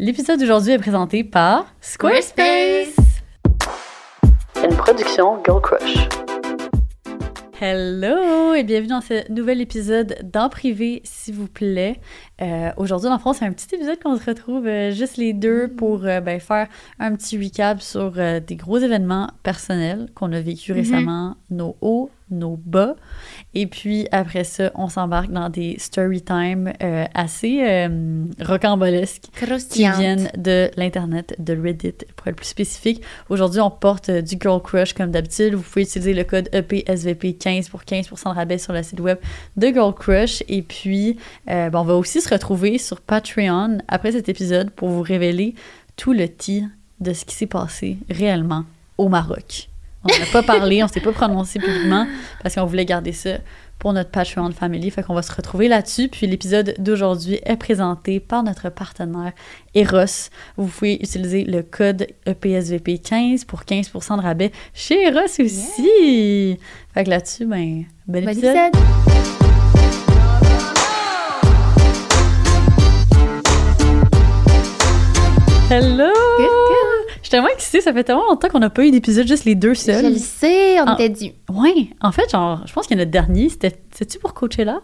L'épisode d'aujourd'hui est présenté par Squarespace. Une production Girl Crush. Hello et bienvenue dans ce nouvel épisode d'En privé, s'il vous plaît. Euh, Aujourd'hui, dans le fond, c'est un petit épisode qu'on se retrouve euh, juste les deux pour euh, ben, faire un petit recap sur euh, des gros événements personnels qu'on a vécu récemment, nos hauts, nos bas. Et puis après ça, on s'embarque dans des story time euh, assez euh, rocambolesques qui viennent de l'Internet, de Reddit, pour être plus spécifique. Aujourd'hui, on porte euh, du Girl Crush comme d'habitude. Vous pouvez utiliser le code E EPSVP15 pour 15% de rabais sur le site web de Girl Crush. Et puis, ben, on va aussi se retrouver sur Patreon après cet épisode pour vous révéler tout le tea de ce qui s'est passé réellement au Maroc. On n'a pas parlé, on s'est pas prononcé publiquement parce qu'on voulait garder ça pour notre Patreon Family. Fait qu'on va se retrouver là-dessus. Puis l'épisode d'aujourd'hui est présenté par notre partenaire Eros. Vous pouvez utiliser le code E EPSVP15 pour 15% de rabais chez Eros aussi. Fait que là-dessus, ben, bon Bon épisode. épisode. Hello! Good, Je suis tellement excitée, ça fait tellement longtemps qu'on n'a pas eu d'épisode juste les deux Je seuls. le sais, on était dû. Ouais, en fait, genre, je pense que notre dernier, c'était. C'est-tu pour Coachella?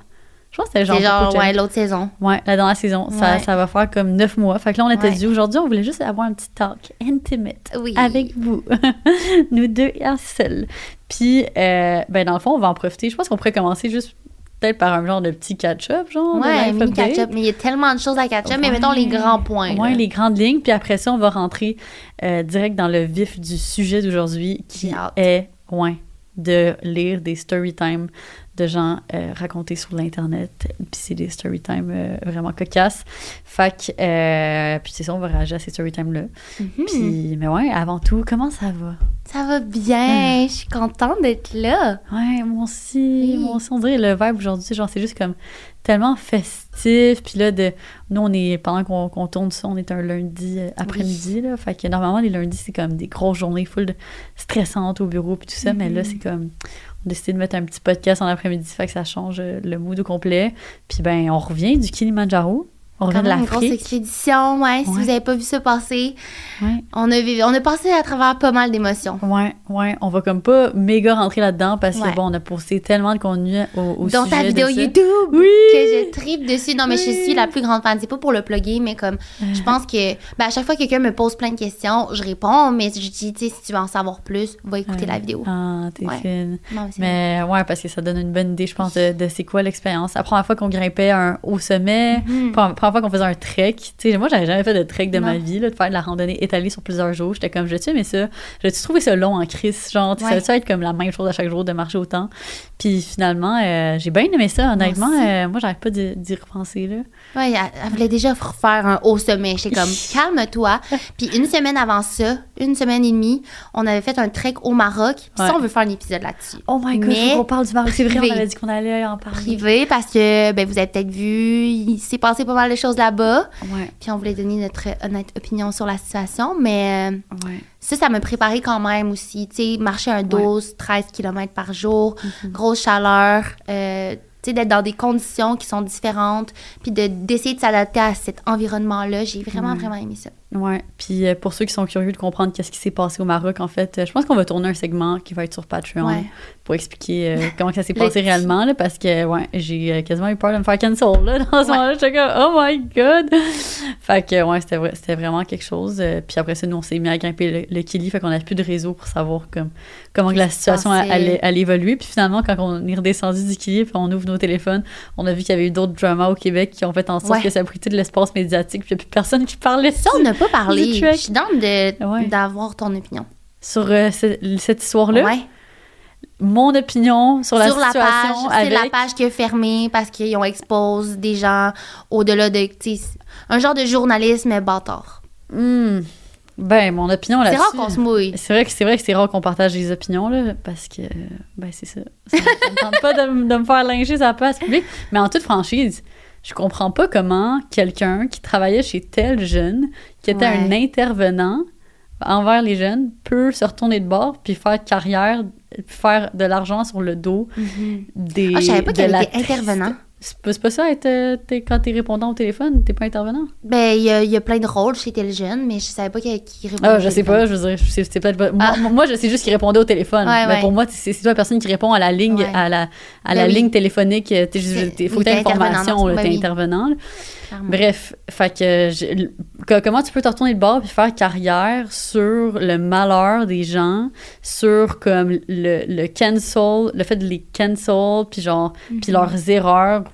Je pense que c'était genre. Pour genre, ouais, l'autre saison. Ouais, la dernière saison. Ça, ça va faire comme neuf mois. Fait que là, on était Ouais. dû. Aujourd'hui, on voulait juste avoir un petit talk intimate Oui. avec vous. Nous deux et un seul. Puis, euh, ben, dans le fond, on va en profiter. Je pense qu'on pourrait commencer juste peut-être par un genre de petit catch-up, genre. de Ouais, update. catch-up. Mais il y a tellement de choses à catch-up, mais mettons les grands points. Ouais, là. les grandes lignes. Puis après ça, on va rentrer euh, direct dans le vif du sujet d'aujourd'hui qui est, ouais, de lire des story time de gens euh, racontés sur l'Internet. Puis c'est des story time euh, vraiment cocasses. Euh, puis c'est ça, on va réagir à ces story time-là. Mhm. Puis, mais ouais, avant tout, comment ça va? Ça va bien. Je suis contente d'être là. Ouais, moi aussi, Oui. moi aussi, on dirait le vibe aujourd'hui, genre, c'est juste comme tellement festif. Puis là, de, nous, on est, pendant qu'on tourne ça, on est un lundi euh, après-midi, là. Fait que normalement, les lundis, c'est comme des grosses journées full de stressantes au bureau, puis tout ça. Mais là, Mhm. c'est comme, on a décidé de mettre un petit podcast en après-midi, fait que ça change euh, le mood au complet. Puis ben, on revient du Kilimanjaro. On de même une grosse l'Afrique. expédition, ouais. Si vous n'avez pas vu ça passer, Ouais. on a, on a passé à travers pas mal d'émotions. Ouais, ouais, on va comme pas méga rentrer là-dedans parce que bon, on a posté tellement de contenu au, au Dont ta de vidéo ça. YouTube Oui! que je tripe dessus. Non, mais je suis la plus grande fan. C'est pas pour le plugger, mais comme je pense que ben, à chaque fois que quelqu'un me pose plein de questions, je réponds, mais je dis, tu sais, si tu veux en savoir plus, va écouter la vidéo. Ah, t'es fine. Non, c'est Mais ouais, parce que ça donne une bonne idée, je pense, de, de c'est quoi l'expérience. La première fois qu'on grimpait un, au sommet, Mhm. Première fois qu'on faisait un trek. Tu sais, moi, j'avais jamais fait de trek de ma vie, là, de faire de la randonnée étalée sur plusieurs jours. J'étais comme, je-tu aimé ça? J'ai-tu trouvé ça long en crise? Genre, tu Ouais. ça va être comme la même chose à chaque jour de marcher autant? Puis finalement, euh, j'ai bien aimé ça, honnêtement. aussi. euh, moi, j'arrête pas d'y repenser, là. Ouais, elle, elle voulait déjà refaire un haut sommet. J'étais comme, calme-toi. Puis une semaine avant ça, une semaine et demie, on avait fait un trek au Maroc. Puis Ouais. ça, on veut faire un épisode là-dessus. Oh my god, Mais qu'on parle du Maroc. C'est vrai, on privé. avait dit qu'on allait en parler. Privé, parce que, ben, vous avez peut-être vu, il s'est passé pas mal de choses là-bas. Ouais, Puis on voulait donner notre honnête opinion sur la situation. Mais euh, ouais. ça, ça m'a préparé quand même aussi. Tu sais, marcher un 12, 13 km par jour, grosse chaleur, euh, tu sais, d'être dans des conditions qui sont différentes, puis de- d'essayer de s'adapter à cet environnement-là. J'ai vraiment, vraiment aimé ça. Ouais, puis euh, pour ceux qui sont curieux de comprendre qu'est-ce qui s'est passé au Maroc, en fait, euh, je pense qu'on va tourner un segment qui va être sur Patreon. Pour expliquer euh, comment ça s'est passé réellement, là, parce que, ouais, j'ai euh, quasiment eu peur de me faire cancel, là, dans ce Ouais. moment-là. J'étais comme, oh my god! Fait que, ouais, c'était c'était vraiment quelque chose. euh, puis après ça, nous, on s'est mis à grimper le, le Kili, fait qu'on n'a plus de réseau pour savoir comme, comment que la situation allait, évoluer. Puis finalement, quand on est redescendu du Kili, puis on ouvre nos téléphones, on a vu qu'il y avait eu d'autres dramas au Québec qui ont fait en sorte Ouais. que ça a pris tout de l'espace médiatique, puis il n'y a plus personne qui parlait Ça, on n'a pas parlé. Je suis dans de- Ouais. d'avoir ton opinion. sur euh, ce- cette histoire-là? Ouais. Mon opinion sur la Sur la page, situation c'est la avec... page qui est fermée parce qu'ils ont exposé des gens au-delà de. Un genre de journalisme bâtard. Hmm. Ben, mon opinion C'est là-dessus... rare qu'on se mouille. C'est vrai que c'est vrai que c'est rare qu'on partage des opinions là, parce que ben c'est ça. Ça me tente pas de, me faire linger la place publique, mais en toute franchise, je comprends pas comment quelqu'un qui travaillait chez tel jeune, qui était Ouais. un intervenant envers les jeunes, peut se retourner de bord puis faire carrière, puis faire de l'argent sur le dos des Ah, je savais pas de qu'il la était intervenant. C'est pas, c'est pas ça, être, euh, quand t'es répondant au téléphone, t'es pas intervenant? Ben, il y a, il y a plein de rôles chez Téléjeune, mais je savais pas qui, qui répondait. Ah, au je sais téléphone. pas, je veux dire, c'est c'est peut-être pas. Moi, Ah. moi, je sais juste qu'il répondait au téléphone. Ouais, Mais ouais. pour moi, c'est toi la personne qui répond à la ligne, Ouais. à la, à Ben la oui. ligne téléphonique. C'est- t'es- faut que t'aies t'es une formation, intervenant, là, ben t'es intervenant. là. Clairement. Bref, fait que je- co- comment tu peux te retourner de bord puis faire carrière sur le malheur des gens, sur comme le, le cancel, le fait de les cancel, puis genre, puis leurs erreurs.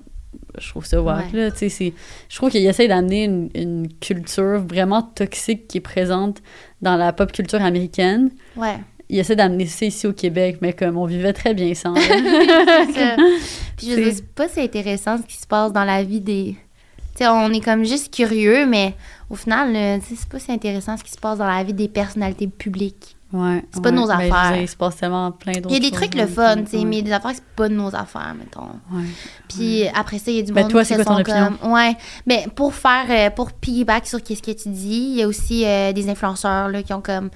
Je trouve ça wack. Ouais. là, sais, c'est- Je trouve qu'il essaie d'amener une, une culture vraiment toxique qui est présente dans la pop culture américaine. Ouais. Il essaie d'amener ça ici au Québec, mais comme on vivait très bien sans. là. C'est ça. Puis je C'est- c'est pas si intéressant ce qui se passe dans la vie des. Sais, on est comme juste curieux, mais au final, sais, c'est pas si intéressant ce qui se passe dans la vie des personnalités publiques. Ouais, C'est pas ouais. nos Ben, affaires. il se passe tellement plein d'autres Il y a des trucs le fun, tu sais, mais des affaires, c'est pas de nos affaires, mettons. Ouais. Puis après ça, il y a du Ben, monde toi, qui quoi ton sont opinion? comme... Ouais. Mais pour faire... euh, pour piggyback sur qu'est-ce que tu dis, il y a aussi euh, des influenceurs, là, qui ont comme...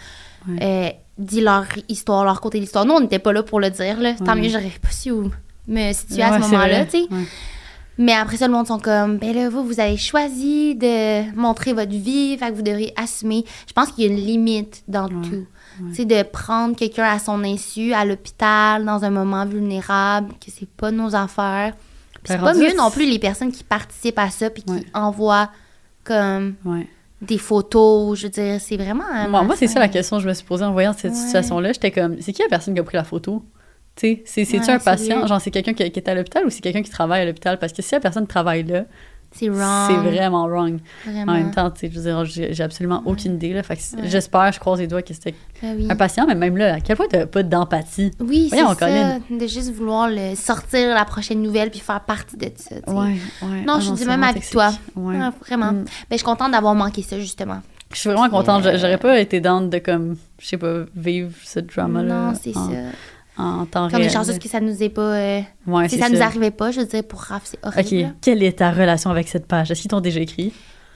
euh, dit leur histoire, leur côté de l'histoire. Nous, on n'était pas là pour le dire, là. Tant mieux, j'aurais pas su où me situer à ce moment-là, tu sais. Mais après ça, le monde sont comme, ben là, vous, vous avez choisi de montrer votre vie, fait que vous devriez assumer. Je pense qu'il y a une limite dans tout. Tu sais, de prendre quelqu'un à son insu, à l'hôpital, dans un moment vulnérable, que c'est pas nos affaires. C'est pas mieux non plus les personnes qui participent à ça puis qui Ouais. envoient comme Ouais. des photos. Je veux dire, c'est vraiment. un Moi, moi, c'est ça la question que je me suis posée en voyant cette Ouais. situation-là. J'étais comme, c'est qui la personne qui a pris la photo? C'est-tu Ouais, un patient? Genre, c'est quelqu'un qui, qui est à l'hôpital ou c'est quelqu'un qui travaille à l'hôpital? Parce que si la personne travaille là, C'est wrong. c'est vraiment wrong. Vraiment. En même temps, tu sais, je veux dire, j'ai j'ai absolument aucune idée. Là, fait que c'est- Ouais. j'espère, je croise les doigts que c'était Ben oui. un patient, mais même là, à quel point t'as pas d'empathie? Oui, c'est Voyons, ça. Colin. De juste vouloir le sortir la prochaine nouvelle puis faire partie de ça. tu ouais. Non, Ah je du c'est même avec toi. Ouais, vraiment. Mm. Ben, je suis contente d'avoir manqué ça, justement. Je suis vraiment contente. euh, J'aurais pas été down de, comme, je sais pas, vivre ce drama-là. non, c'est en, ça. En temps Puis on est réel. chanceuse que ça nous est pas. euh, Ouais, si c'est ça, nous arrivait pas, je veux dire, pour Raph, c'est horrible. OK. Quelle est ta relation avec cette page? Est-ce qu'ils t'ont déjà écrit?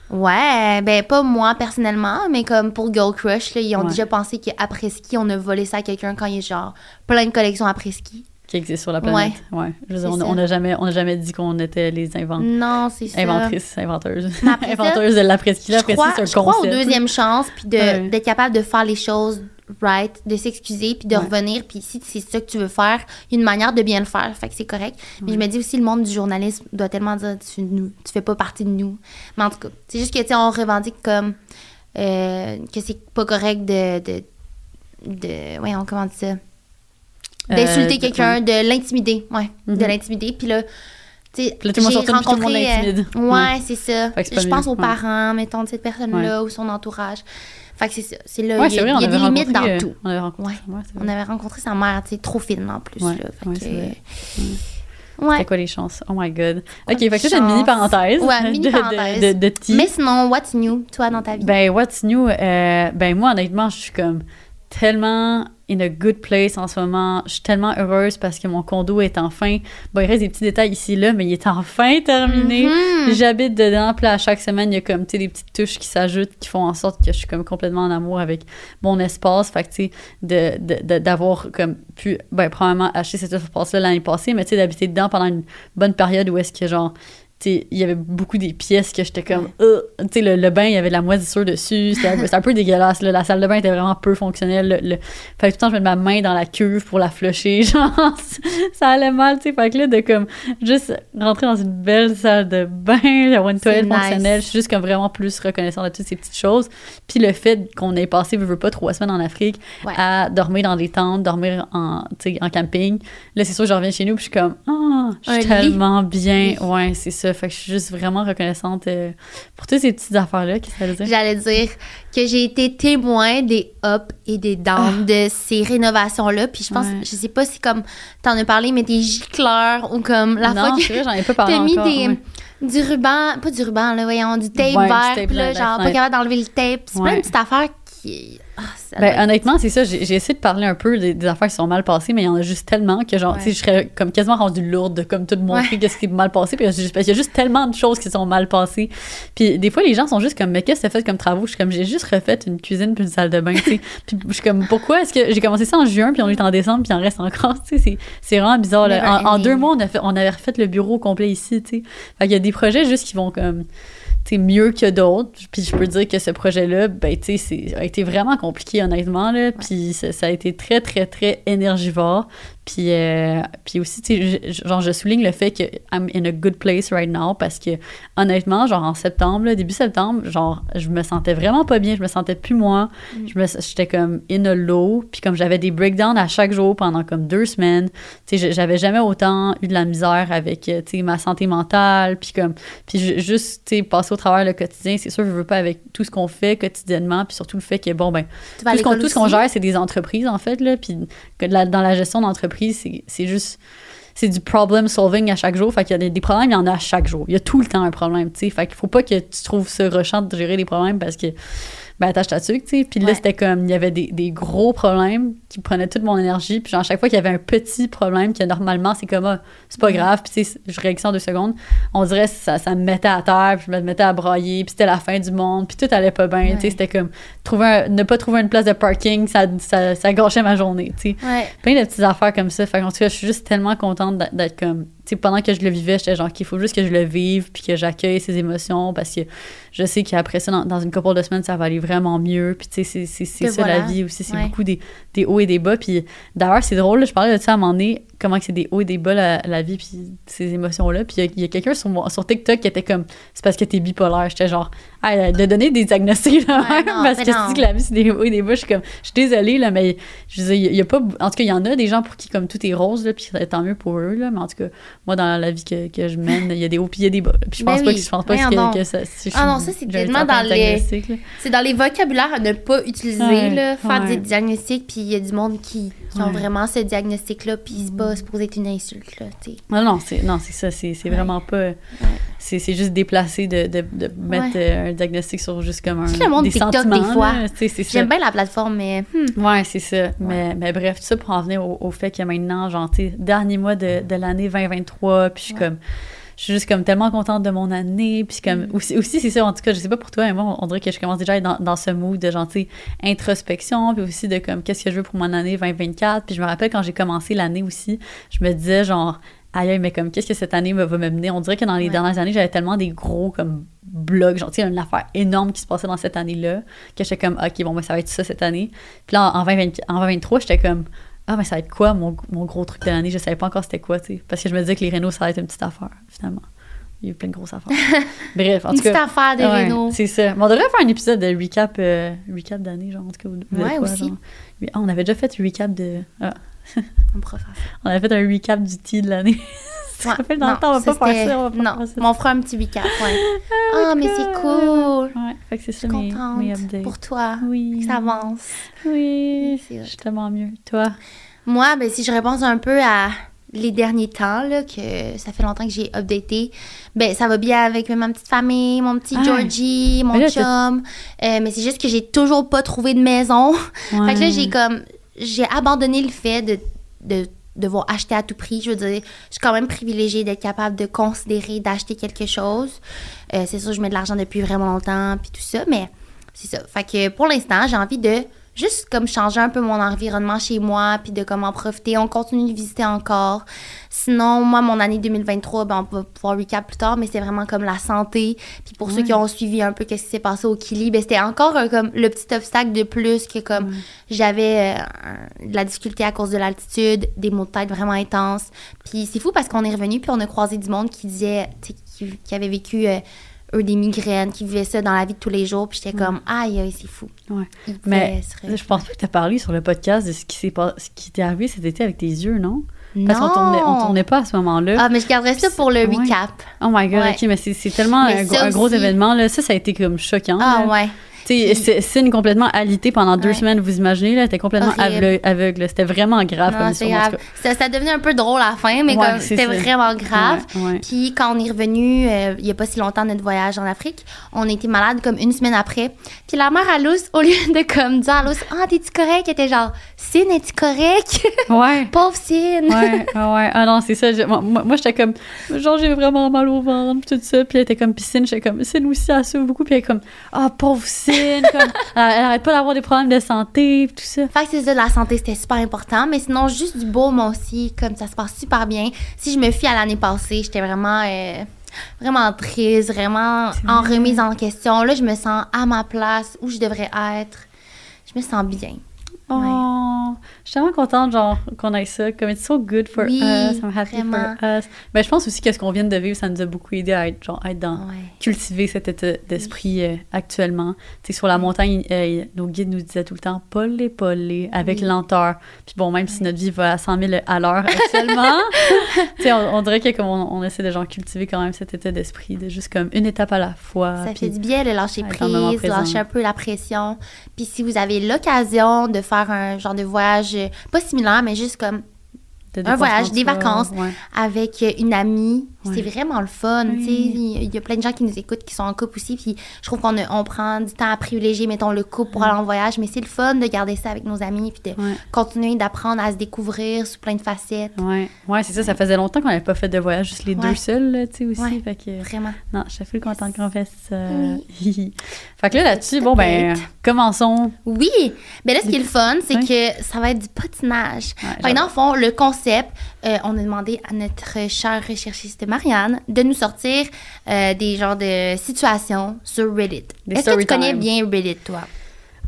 Ouais, ben pas moi personnellement, mais comme pour Girl Crush, là, ils ont Ouais. déjà pensé qu'après ski, on a volé ça à quelqu'un quand il y a genre plein de collections après ski. qui existent sur la planète. Ouais. Je veux dire, on ça. n'a jamais, on a jamais dit qu'on était les invent- Non, c'est ça. inventrices, inventeuses. Ça, Inventeuses de l'après-ski. L'après-ski, c'est un je crois aux concept. deuxième chance, puis de- Ouais. d'être capable de faire les choses right, de s'excuser, puis de Ouais. revenir. Puis si c'est ça que tu veux faire, il y a une manière de bien le faire, fait que c'est correct. Mais je me dis aussi, le monde du journalisme doit tellement dire, tu, nous, tu fais pas partie de nous. Mais en tout cas, c'est juste que, tu sais, on revendique comme euh, que c'est pas correct de... de, de comment on dit ça? D'insulter Euh, de- quelqu'un, de l'intimider, ouais, de Mhm. l'intimider. Puis là, j'ai rencontré, euh, ouais, Ouais. c'est ça. Je pense aux ouais. parents, mettons, de cette personne-là ou son entourage. Fait que c'est ça. C'est là, il y a, vrai, y des limites dans euh, tout. On avait rencontré. Ouais. Ouais, On avait rencontré sa mère, tu sais, trop fine en plus. Ouais, là. Fait que. Ouais. Quoi les chances? Oh my god. Quoi OK, fait que ça, c'est une chance? mini-parenthèse. Ouais. De, de, de tea. Mais sinon, what's new, toi, dans ta vie? Ben, what's new? Euh, ben, moi, honnêtement, je suis comme tellement in a good place en ce moment. Je suis tellement heureuse parce que mon condo est enfin. Bon, il reste des petits détails ici là, mais il est enfin terminé. Mhm. J'habite dedans, puis là, à chaque semaine, il y a comme, tu sais, des petites touches qui s'ajoutent qui font en sorte que je suis comme complètement en amour avec mon espace. Fait que, tu sais, d'avoir comme pu, ben, probablement acheter cet espace-là l'année passée, mais tu sais, d'habiter dedans pendant une bonne période où est-ce que, genre, il y avait beaucoup des pièces que j'étais comme, Euh, tu sais, le, le bain, il y avait de la moisissure dessus. C'était un, peu- c'était un peu dégueulasse, là. La salle de bain était vraiment peu fonctionnelle. Le, le- Fait que tout le temps, je mettais ma main dans la cuve pour la flusher. Genre, ça allait mal, tu sais. Fait que là, de comme, juste rentrer dans une belle salle de bain, avoir une toilette nice. fonctionnelle, je suis juste comme vraiment plus reconnaissante de toutes ces petites choses. Puis le fait qu'on ait passé, je veux pas, trois semaines en Afrique Ouais. à dormir dans des tentes, dormir en, en camping. Là, c'est sûr, je reviens chez nous, puis je suis comme, ah, je suis lit. tellement bien. Ouais, c'est ça. Fait que je suis juste vraiment reconnaissante euh, pour toutes ces petites affaires-là. Qu'est-ce que ça veut dire? J'allais dire que j'ai été témoin des ups et des downs de ces rénovations-là. Puis je pense, Ah. Ouais. je sais pas si comme t'en as parlé, mais des gicleurs ou comme la non, fois que j'en ai pas parlé t'as mis encore. des, ouais. du ruban, pas du ruban, là, voyons, du tape Ouais, vert. Puis là, genre, pas capable d'enlever le tape. C'est plein de petites affaires qui. Ah, Ben, honnêtement, c'est ça. J'ai essayé de parler un peu des, des affaires qui sont mal passées, mais il y en a juste tellement que, genre, Ouais. tu sais, je serais comme quasiment rendue lourde de comme tout montrer Ouais. qu'est-ce qui est mal passé. Puis parce qu'il y a juste tellement de choses qui sont mal passées. Puis des fois, les gens sont juste comme, mais qu'est-ce que t'as fait comme travaux? Je suis comme, j'ai juste refait une cuisine puis une salle de bain, tu sais. puis je suis comme, pourquoi est-ce que j'ai commencé ça en juin puis on est en décembre puis il en reste encore, tu sais. c'est- C'est vraiment bizarre. là. En, deux mois, on, a fait, on avait refait le bureau au complet ici, tu sais. Fait qu'il y a des projets juste qui vont comme mieux que d'autres. Puis je peux dire que ce projet-là, ben, tu sais, c'est- a été vraiment compliqué, honnêtement, là. Puis ça, ça a été très, très, très énergivore. Puis, euh, puis aussi, tu sais, je- genre, je souligne le fait que I'm in a good place right now parce que, honnêtement, genre, en septembre, là, début septembre, genre, je me sentais vraiment pas bien, je me sentais plus moi. Je me, j'étais comme in a low. Puis comme j'avais des breakdowns à chaque jour pendant comme deux semaines, tu sais, j'avais jamais autant eu de la misère avec, euh, tu sais, ma santé mentale. Puis comme, puis ju- juste, tu sais, passer au travers le quotidien, c'est sûr, je veux pas avec tout ce qu'on fait quotidiennement, puis surtout le fait que, bon, ben, tout ce qu'on tout ce qu'on gère, c'est des entreprises, en fait, là. Puis que la- dans la gestion d'entreprise, c'est- c'est juste. C'est du problem solving à chaque jour. Fait qu'il y a des, des problèmes, il y en a à chaque jour. Il y a tout le temps un problème, tu sais. Fait qu'il faut pas que tu trouves ça rushant de gérer des problèmes parce que, ben, attache ta tuque, tu sais. Puis là, Ouais. c'était comme, il y avait des, des gros problèmes qui prenaient toute mon énergie. Puis genre, à chaque fois qu'il y avait un petit problème que normalement, c'est comme, ah, c'est pas grave. Puis tu sais, je ça en deux secondes. On dirait que ça, ça me mettait à terre, puis je me mettais à brailler. Puis c'était la fin du monde. Puis tout allait pas bien, tu sais. C'était comme, trouver un- ne pas trouver une place de parking, ça, ça, ça gâchait ma journée, tu sais Ouais. plein de petites affaires comme ça. Fait qu'en tout cas, je suis juste tellement contente d'être comme. Tu sais, pendant que je le vivais, j'étais genre qu'il faut juste que je le vive puis que j'accueille ces émotions parce que je sais qu'après ça, dans, dans une couple de semaines, ça va aller vraiment mieux. Puis tu sais, c'est- c'est c'est Que ça la vie aussi. C'est Ouais. beaucoup des, des hauts et des bas. Puis d'ailleurs, c'est drôle, là, je parlais de ça à un moment donné, comment que c'est des hauts et des bas la, la vie puis ces émotions-là. Puis il y a- quelqu'un sur, sur TikTok qui était comme c'est parce que t'es bipolaire. J'étais genre, Hey, de donner des diagnostics là, Ouais, non, parce que non. c'est que la vie c'est des hauts et des bas. Je suis comme, je suis désolée, là, mais je veux dire, il y a pas. En tout cas, il y en a des gens pour qui, comme tout est rose, là, puis tant mieux pour eux, là. Mais en tout cas, moi, dans la vie que, que je mène, il y a des hauts puis il y a des bas. Puis je pense pas oui, que je pense pas que, ça. si Ah non, ça, c'est tellement dans les-. C'est dans les vocabulaires à ne pas utiliser, Ouais, là, faire ouais. des diagnostics, puis il y a du monde qui, qui ont vraiment ce diagnostic-là, puis c'est pas supposé être une insulte, là. Non, non, c'est non, c'est ça. C'est Ouais. vraiment pas. C'est c'est juste déplacé de, de, de mettre Ouais. euh, un diagnostic sur juste comme un. Le monde des TikTok, sentiments, des fois. J'aime bien la plateforme, mais hmm, Ouais, c'est ça. Mais, mais bref, tout ça pour en venir au, au fait que maintenant, genre, tu sais, dernier mois de, de l'année 2023, puis je suis comme. Je suis juste comme tellement contente de mon année. Puis comme. Mm. Aussi, aussi c'est ça, en tout cas, je sais pas pour toi, mais moi, on dirait que je commence déjà à être dans, dans ce mood de, genre, tu sais, introspection, puis aussi de comme, qu'est-ce que je veux pour mon année 2024. Puis je me rappelle quand j'ai commencé l'année aussi, je me disais, genre, aïe, aïe, mais comme, qu'est-ce que cette année me, va me mener? On dirait que dans les Ouais. dernières années, j'avais tellement des gros, comme, blogs, genre, tu sais, une affaire énorme qui se passait dans cette année-là, que j'étais comme, OK, bon, ben, ça va être ça cette année. Puis là, en, 2020 en 2023, j'étais comme, ah, mais ça va être quoi mon, mon gros truc de l'année? Je savais pas encore c'était quoi, tu sais. Parce que je me disais que les rénaux, ça allait être une petite affaire, finalement. Il y a eu plein de grosses affaires. Bref, en une tout petite cas. affaire de ouais, Renault. c'est ça. Mais on devrait faire un épisode de recap, euh, recap d'année, genre, en tout cas. Ouais, quoi, aussi. genre. Ah, on avait déjà fait recap de. Ah, on avait fait un recap du tea de l'année. Tu te Ouais, rappelles, dans le temps, on va pas faire ça, on va pas Non, faire ça. on fera un petit recap, ouais. Ah, mais c'est cool. Ouais, fait que c'est ça suis mes, contente mes updates. pour toi. Oui. que Ça avance. Oui, je suis tellement mieux. Toi? Moi, ben, si je réponds un peu à les derniers temps, là, que ça fait longtemps que j'ai updaté, ben, ça va bien avec ma petite famille, mon petit Ah. Georgie, mon là, chum. Euh, mais c'est juste que j'ai toujours pas trouvé de maison. Fait que là, j'ai comme, j'ai abandonné le fait de, de devoir acheter à tout prix. Je veux dire, je suis quand même privilégiée d'être capable de considérer d'acheter quelque chose. Euh, c'est sûr, je mets de l'argent depuis vraiment longtemps, puis tout ça, mais c'est ça. Fait que pour l'instant, j'ai envie de juste comme changer un peu mon environnement chez moi, puis de comment en profiter. On continue de visiter encore. Sinon, moi, mon année 2023, ben, on va pouvoir recap plus tard, mais c'est vraiment comme la santé. Puis pour ceux qui ont suivi un peu qu'est-ce qui s'est passé au Kili, ben, c'était encore comme le petit obstacle de plus que comme j'avais euh, de la difficulté à cause de l'altitude, des maux de tête vraiment intenses. Puis c'est fou parce qu'on est revenu puis on a croisé du monde qui disait, qui avait vécu euh, eux des migraines, qui vivaient ça dans la vie de tous les jours. Puis j'étais comme, aïe, aïe, c'est fou. Ouais. Mais je pense pas que tu as parlé sur le podcast de ce qui s'est pas... ce qui t'est arrivé cet été avec tes yeux, non? Parce qu'on tournait, on tournait pas à ce moment-là. Ah, mais je garderais ça pour le Ouais. recap. Oh my god, Ouais. ok, mais c'est tellement Mais un, gros- un gros aussi- événement, là. Ça, ça a été comme choquant. Ah, là. ouais. Cine complètement alité pendant deux Ouais. semaines, vous imaginez, là, elle était complètement Horrible. aveugle. C'était vraiment grave Non, comme histoire, grave. Ça, ça devenait un peu drôle à la fin, mais Ouais, c'était vraiment grave. Ouais. Puis quand on est revenu, euh, il y a pas si longtemps, notre voyage en Afrique, on était malade comme une semaine après. Puis la mère à Luce, au lieu de comme dire à Luce, ah, t'es-tu correct? Elle était genre, Cine, es-tu correct? Ouais. Pauvre Cine! ouais, ouais. Ah non, c'est ça. Moi, moi, j'étais comme, genre, j'ai vraiment mal au ventre, tout ça. Puis elle était comme piscine. J'étais comme, Cine aussi, elle souffre beaucoup. Puis elle est comme, ah, pauvre Cine. Comme, elle, elle arrête pas d'avoir des problèmes de santé, tout ça. Fait que c'est ça, la santé, c'était super important. Mais sinon, juste du beau, moi aussi, comme ça se passe super bien. Si je me fie à l'année passée, j'étais vraiment, euh, vraiment triste, vraiment en remise en question. Là, je me sens à ma place, où je devrais être. Je me sens bien. Oh, je suis tellement contente, genre, qu'on ait ça. Comme, it's so good for Oui, us. I'm happy vraiment. for us. Mais je pense aussi que ce qu'on vient de vivre, ça nous a beaucoup aidé à être, genre, être dans, Ouais. cultiver cet état d'esprit euh, actuellement. Tu sais, sur la montagne, euh, nos guides nous disaient tout le temps, polé, polé, avec Oui. lenteur. Puis bon, même si notre vie va à 100 000 à l'heure actuellement, tu sais, on, on dirait que comme on, on essaie de, genre, cultiver quand même cet état d'esprit, de juste comme une étape à la fois. Ça fait du bien de lâcher prise, présent. lâcher un peu la pression. Puis si vous avez l'occasion de faire un genre de voyage, euh, pas similaire, mais juste comme de un voyage, des vacances. Ouais. avec une amie, Ouais. c'est vraiment le fun. Oui. Il y a plein de gens qui nous écoutent qui sont en couple aussi. Puis je trouve qu'on on prend du temps à privilégier, mettons, le couple pour aller en voyage. Mais c'est le fun de garder ça avec nos amis. Puis de Ouais. continuer d'apprendre à se découvrir sous plein de facettes. Ouais, ouais c'est ça. Ça faisait longtemps qu'on n'avait pas fait de voyage, juste les deux seuls, tu sais, aussi. Fait que, Vraiment. non, je suis full contente qu'on fasse ça. fait que là, là-dessus, bon, ben, commençons. Oui, mais là, ce qui est le fun, c'est que ça va être du patinage. Fait que dans le fond, le concept, euh, on a demandé à notre chère recherchiste Marianne de nous sortir euh, des genres de situations sur Reddit. Est-ce que tu connais time. bien Reddit, toi?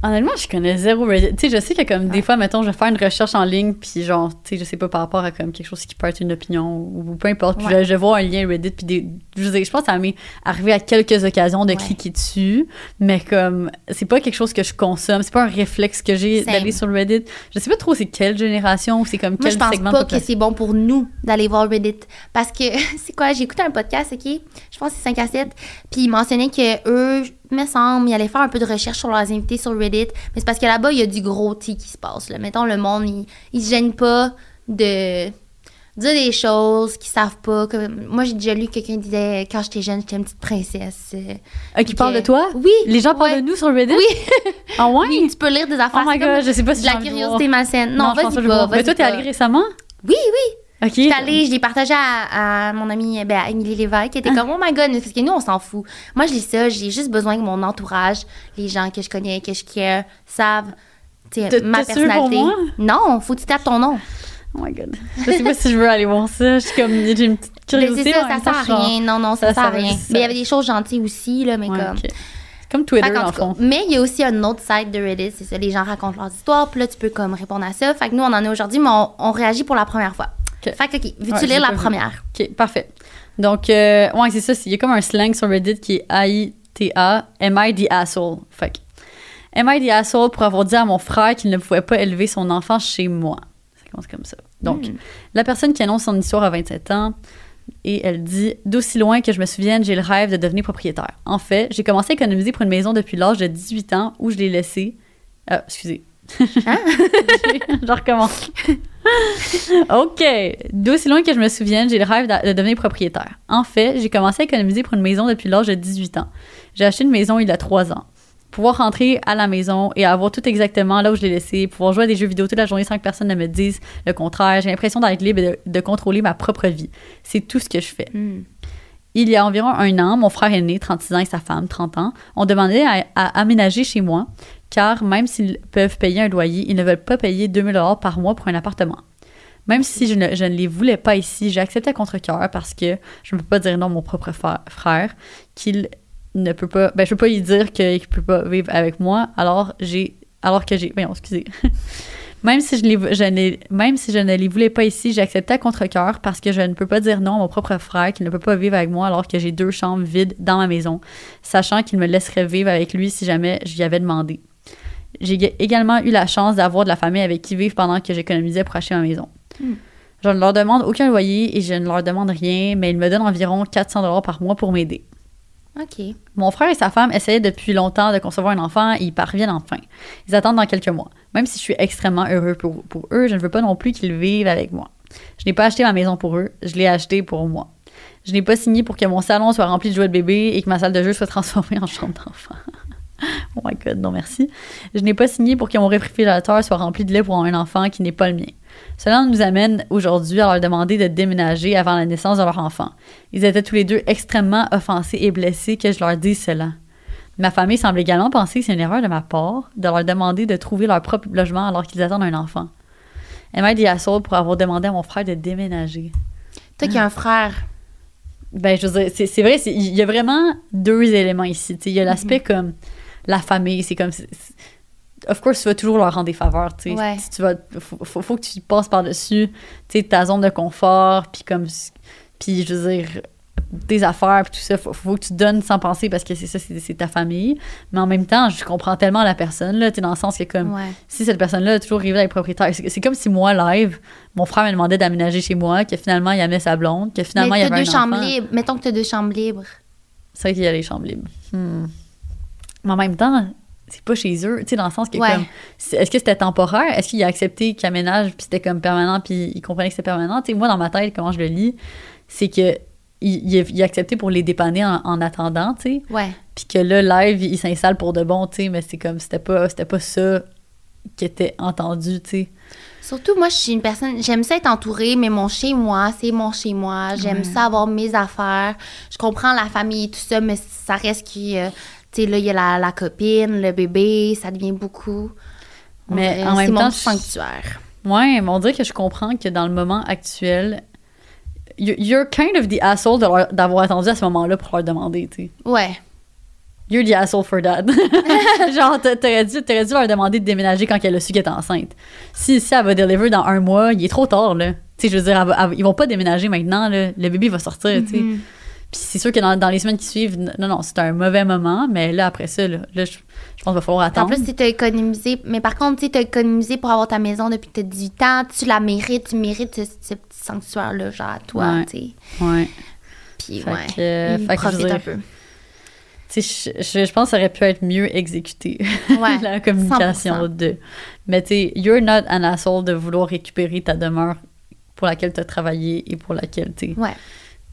Honnêtement, je connais zéro Reddit. Tu sais, je sais que comme des fois, mettons, je vais faire une recherche en ligne, puis genre, tu sais, je sais pas par rapport à comme quelque chose qui peut être une opinion ou peu importe, puis Ouais. je, je vois un lien Reddit, puis des, je dire, je pense que ça m'est arrivé à quelques occasions de Ouais. cliquer dessus, mais comme c'est pas quelque chose que je consomme, c'est pas un réflexe que j'ai d'aller sur Reddit. Je sais pas trop c'est quelle génération ou c'est comme Moi, quel je pense segment pas que c'est bon pour nous d'aller voir Reddit. Parce que, c'est quoi, j'ai écouté un podcast, OK? Je pense que c'est 5 à 7. Puis ils mentionnaient que eux, me semble, ils allaient faire un peu de recherche sur leurs invités sur Reddit. Mais c'est parce que là-bas, il y a du gros tea qui se passe. Là. Mettons, le monde, il, il se gêne pas de dire des choses qu'ils savent pas. Comme, moi, j'ai déjà lu quelqu'un qui disait, quand j'étais jeune, j'étais une petite princesse. euh, qui que- parle de toi? Oui. Les gens parlent de nous sur Reddit? Oui. Ah ouais? Oui, tu peux lire des affaires. Oh my c'est comme god, je sais pas si de la curiosité malsaine. Non, pense vas-y que pas. Mais toi, t'es pas. allé récemment? Oui, oui. Ok. Je suis allée, je l'ai partagé à, à mon amie ben, à Émilie Lévesque, qui Ah. était comme, oh my god, parce que nous, on s'en fout. Moi, je lis ça, j'ai juste besoin que mon entourage, les gens que je connais, que je care, savent T'as- ma sûr pour personnalité. moi? Non, faut que tu tapes ton nom. Oh my god. Je sais pas si je veux aller voir ça. Je suis comme, j'ai une petite Mais curiosité. c'est ça, en ça temps, sert à rien. Non, non, ça, ça sert à rien. ça. Mais il y avait des choses gentilles aussi, là, mais Ouais, comme. ok. C'est comme Twitter, cas, fond. mais il y a aussi un autre site de Reddit, c'est ça, les gens racontent leurs histoires, puis là, tu peux comme répondre à ça. Fait que nous, on en a aujourd'hui, mais on, on réagit pour la première fois. Ok. Fait que, OK, veux-tu Ouais, lire la vu. première? Ok, parfait. Donc, euh, ouais, c'est ça. Il y a comme un slang sur Reddit qui est AITA, Am I the asshole? Fait que, Am I the asshole pour avoir dit à mon frère qu'il ne pouvait pas élever son enfant chez moi? Ça commence comme ça. Donc, Hmm. la personne qui annonce son histoire à 27 ans, et elle dit D'aussi loin que je me souvienne, j'ai le rêve de devenir propriétaire. En fait, j'ai commencé à économiser pour une maison depuis l'âge de 18 ans où je l'ai laissée. Ah, excusez. Hein? je recommence. OK. D'aussi loin que je me souvienne, j'ai le rêve de de devenir propriétaire. En fait, j'ai commencé à économiser pour une maison depuis l'âge de 18 ans. J'ai acheté une maison il y a 3 ans. Pouvoir rentrer à la maison et avoir tout exactement là où je l'ai laissé, pouvoir jouer à des jeux vidéo toute la journée sans que personne ne me dise le contraire. J'ai l'impression d'être libre et de, de contrôler ma propre vie. C'est tout ce que je fais. Hmm. Il y a environ un an, mon frère aîné, 36 ans, et sa femme, 30 ans, ont demandé à, à aménager chez moi, car même s'ils peuvent payer un loyer, ils ne veulent pas payer 2000 dollars par mois pour un appartement. Même si je ne, les voulais pas ici, j'ai accepté à contre-cœur parce que je ne peux pas dire non à mon propre frère, qu'il ne peut pas, ben je peux pas lui dire qu'il ne peut pas vivre avec moi, alors que j'ai, voyons, excusez. Même si je, les, je ne, même si je ne les voulais pas ici, j'ai accepté à contre-cœur parce que je ne peux pas dire non à mon propre frère qu'il ne peut pas vivre avec moi alors que j'ai deux chambres vides dans ma maison, sachant qu'il me laisserait vivre avec lui si jamais j'y avais demandé. J'ai ég- également eu la chance d'avoir de la famille avec qui vivre pendant que j'économisais pour acheter ma maison. Hmm. Je ne leur demande aucun loyer et je ne leur demande rien, mais ils me donnent environ 400 dollars par mois pour m'aider. OK. Mon frère et sa femme essayaient depuis longtemps de concevoir un enfant et ils parviennent enfin. Ils attendent dans quelques mois. Même si je suis extrêmement heureux pour, pour eux, je ne veux pas non plus qu'ils vivent avec moi. Je n'ai pas acheté ma maison pour eux, je l'ai acheté pour moi. Je n'ai pas signé pour que mon salon soit rempli de jouets de bébé et que ma salle de jeu soit transformée en chambre d'enfant. oh my god, non merci. Je n'ai pas signé pour que mon réfrigérateur soit rempli de lait pour un enfant qui n'est pas le mien. Cela nous amène aujourd'hui à leur demander de déménager avant la naissance de leur enfant. Ils étaient tous les deux extrêmement offensés et blessés que je leur dise cela. Ma famille semble également penser que c'est une erreur de ma part de leur demander de trouver leur propre logement alors qu'ils attendent un enfant. Am I the asshole pour avoir demandé à mon frère de déménager? Toi qui as un frère. Ben, je veux dire, c'est, vrai, il y a vraiment deux éléments ici. Il y a l'aspect Mhm. comme la famille, c'est comme. Of course, tu vas toujours leur rendre des faveurs. Tu sais. Ouais. Tu vas, faut, faut, faut que tu passes par-dessus tu sais, ta zone de confort, puis comme. Puis, je veux dire, tes affaires, puis tout ça, faut, faut que tu donnes sans penser parce que c'est ça, c'est, ta famille. Mais en même temps, je comprends tellement la personne, là, tu sais, dans le sens que comme Ouais. si cette personne-là a toujours rêvé d'être propriétaire. C'est, comme si moi, live, mon frère me demandait d'aménager chez moi, que finalement, il amenait sa blonde, que finalement, il y avait un deux chambres enfant. libres. Mettons que t'as deux chambres libres. C'est vrai qu'il y a les chambres libres. Hmm. Mais en même temps, c'est pas chez eux, tu sais, dans le sens que Ouais. comme, est-ce que c'était temporaire? Est-ce qu'il a accepté qu'il aménage puis c'était comme permanent puis il comprenait que c'était permanent? Tu sais, moi, dans ma tête, comment je le lis, c'est que il, il a, il a accepté pour les dépanner en, en attendant, tu sais, Ouais. puis que là, live, il s'installe pour de bon, tu sais, mais c'est comme, c'était pas, c'était pas ça qui était entendu, tu sais. Surtout, moi, je suis une personne, j'aime ça être entourée, mais mon chez moi, c'est mon chez moi. J'aime Ouais. ça avoir mes affaires. Je comprends la famille et tout ça, mais ça reste que, euh, tu sais, là, il y a la, la copine, le bébé, ça devient beaucoup. Mais en même mon temps, petit sanctuaire. Ouais, mais on dirait que je comprends que dans le moment actuel, you- you're kind of the asshole d'avoir attendu à ce moment-là pour leur demander, tu sais. Ouais. You're the asshole for that. Genre, t'a- t'aurais dû, t'aurais dû leur demander de déménager quand elle a su qu'elle était enceinte. Si, si elle va deliver dans un mois, il est trop tard, là. Tu sais, je veux dire, elle va- elle- ils vont pas déménager maintenant, là. Le bébé va sortir, tu sais. Puis c'est sûr que dans, dans les semaines qui suivent, non, non, c'est un mauvais moment, mais là, après ça, là, là, je, je pense qu'il va falloir En attendre. plus, tu t'as économisé. Mais par contre, tu sais, t'as économisé pour avoir ta maison depuis que t'as 18 ans. Tu la mérites, tu mérites ce, ce petit sanctuaire-là, genre à toi, Ouais. tu sais. Ouais. Puis, Fait ouais. que, euh, fait que je veux profite dire, un peu. Tu sais, je, je, je pense que ça aurait pu être mieux exécuté, Ouais, la communication 100%. de. Mais tu sais, you're not an asshole de vouloir récupérer ta demeure pour laquelle tu as travaillé et pour laquelle tu Ouais.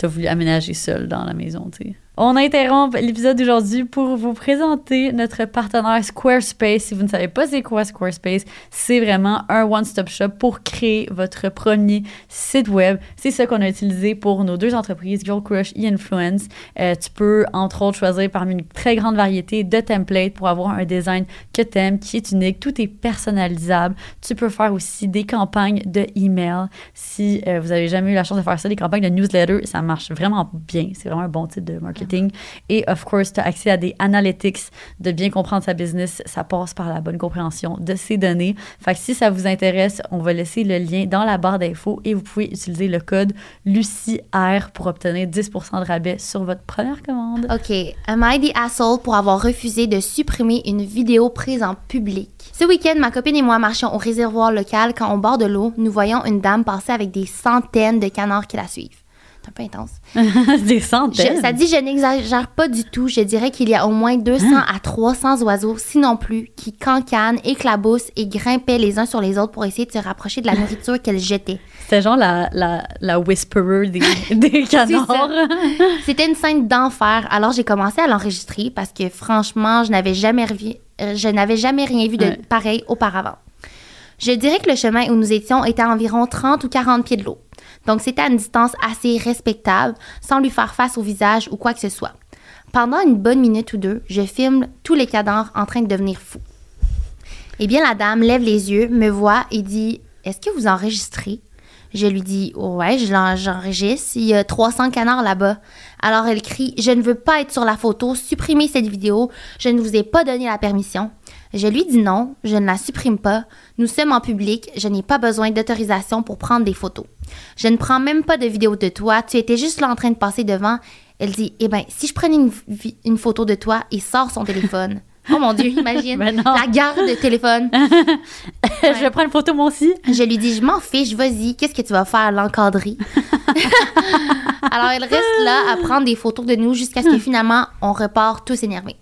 As voulu aménager seul dans la maison, tu sais. On interrompt l'épisode d'aujourd'hui pour vous présenter notre partenaire Squarespace. Si vous ne savez pas c'est quoi Squarespace, c'est vraiment un one-stop shop pour créer votre premier site web. C'est ça qu'on a utilisé pour nos deux entreprises, Girl Crush et Influence. Euh, tu peux, entre autres, choisir parmi une très grande variété de templates pour avoir un design que tu aimes, qui est unique. Tout est personnalisable. Tu peux faire aussi des campagnes de email. Si euh, vous avez jamais eu la chance de faire ça, des campagnes de newsletter, ça marche vraiment bien. C'est vraiment un bon type de marketing. Et of course, tu as accès à des analytics, de bien comprendre sa business. Ça passe par la bonne compréhension de ces données. Fait que si ça vous intéresse, on va laisser le lien dans la barre d'infos et vous pouvez utiliser le code LUCIR pour obtenir 10% de rabais sur votre première commande. OK. Am I the asshole pour avoir refusé de supprimer une vidéo prise en public? Ce week-end, ma copine et moi marchions au réservoir local quand, au bord de l'eau, nous voyons une dame passer avec des centaines de canards qui la suivent. C'est un peu intense. des Je- centaines. ça dit, je n'exagère pas du tout. Je dirais qu'il y a au moins 200 à 300 oiseaux, sinon plus, qui cancanent, éclaboussent et grimpaient les uns sur les autres pour essayer de se rapprocher de la nourriture qu'elles jetaient. C'était genre la, la, la whisperer des, des canards. C'était une scène d'enfer. Alors j'ai commencé à l'enregistrer parce que franchement, je n'avais jamais, revi- euh, je n'avais jamais rien vu de Ouais. pareil auparavant. Je dirais que le chemin où nous étions était à environ 30 ou 40 pieds de l'eau. Donc c'était à une distance assez respectable, sans lui faire face au visage ou quoi que ce soit. Pendant une bonne minute ou deux, je filme tous les cadavres en train de devenir fous. Eh bien, la dame lève les yeux, me voit et dit Est-ce que vous enregistrez? Je lui dis Ouais, j'enregistre. Il y a 300 canards là-bas. Alors elle crie Je ne veux pas être sur la photo, supprimez cette vidéo. Je ne vous ai pas donné la permission. Je lui dis non, je ne la supprime pas. Nous sommes en public, je n'ai pas besoin d'autorisation pour prendre des photos. Je ne prends même pas de vidéo de toi, tu étais juste là en train de passer devant. Elle dit Eh bien, si je prenais une, photo de toi, il sort son téléphone. Oh mon Dieu, imagine. Ben. La garde de téléphone. je vais prendre une photo moi aussi. Je lui dis, je m'en fiche, vas-y, qu'est-ce que tu vas faire, l'encadrer? Alors, elle reste là à prendre des photos de nous jusqu'à ce que finalement, on repart tous énervés.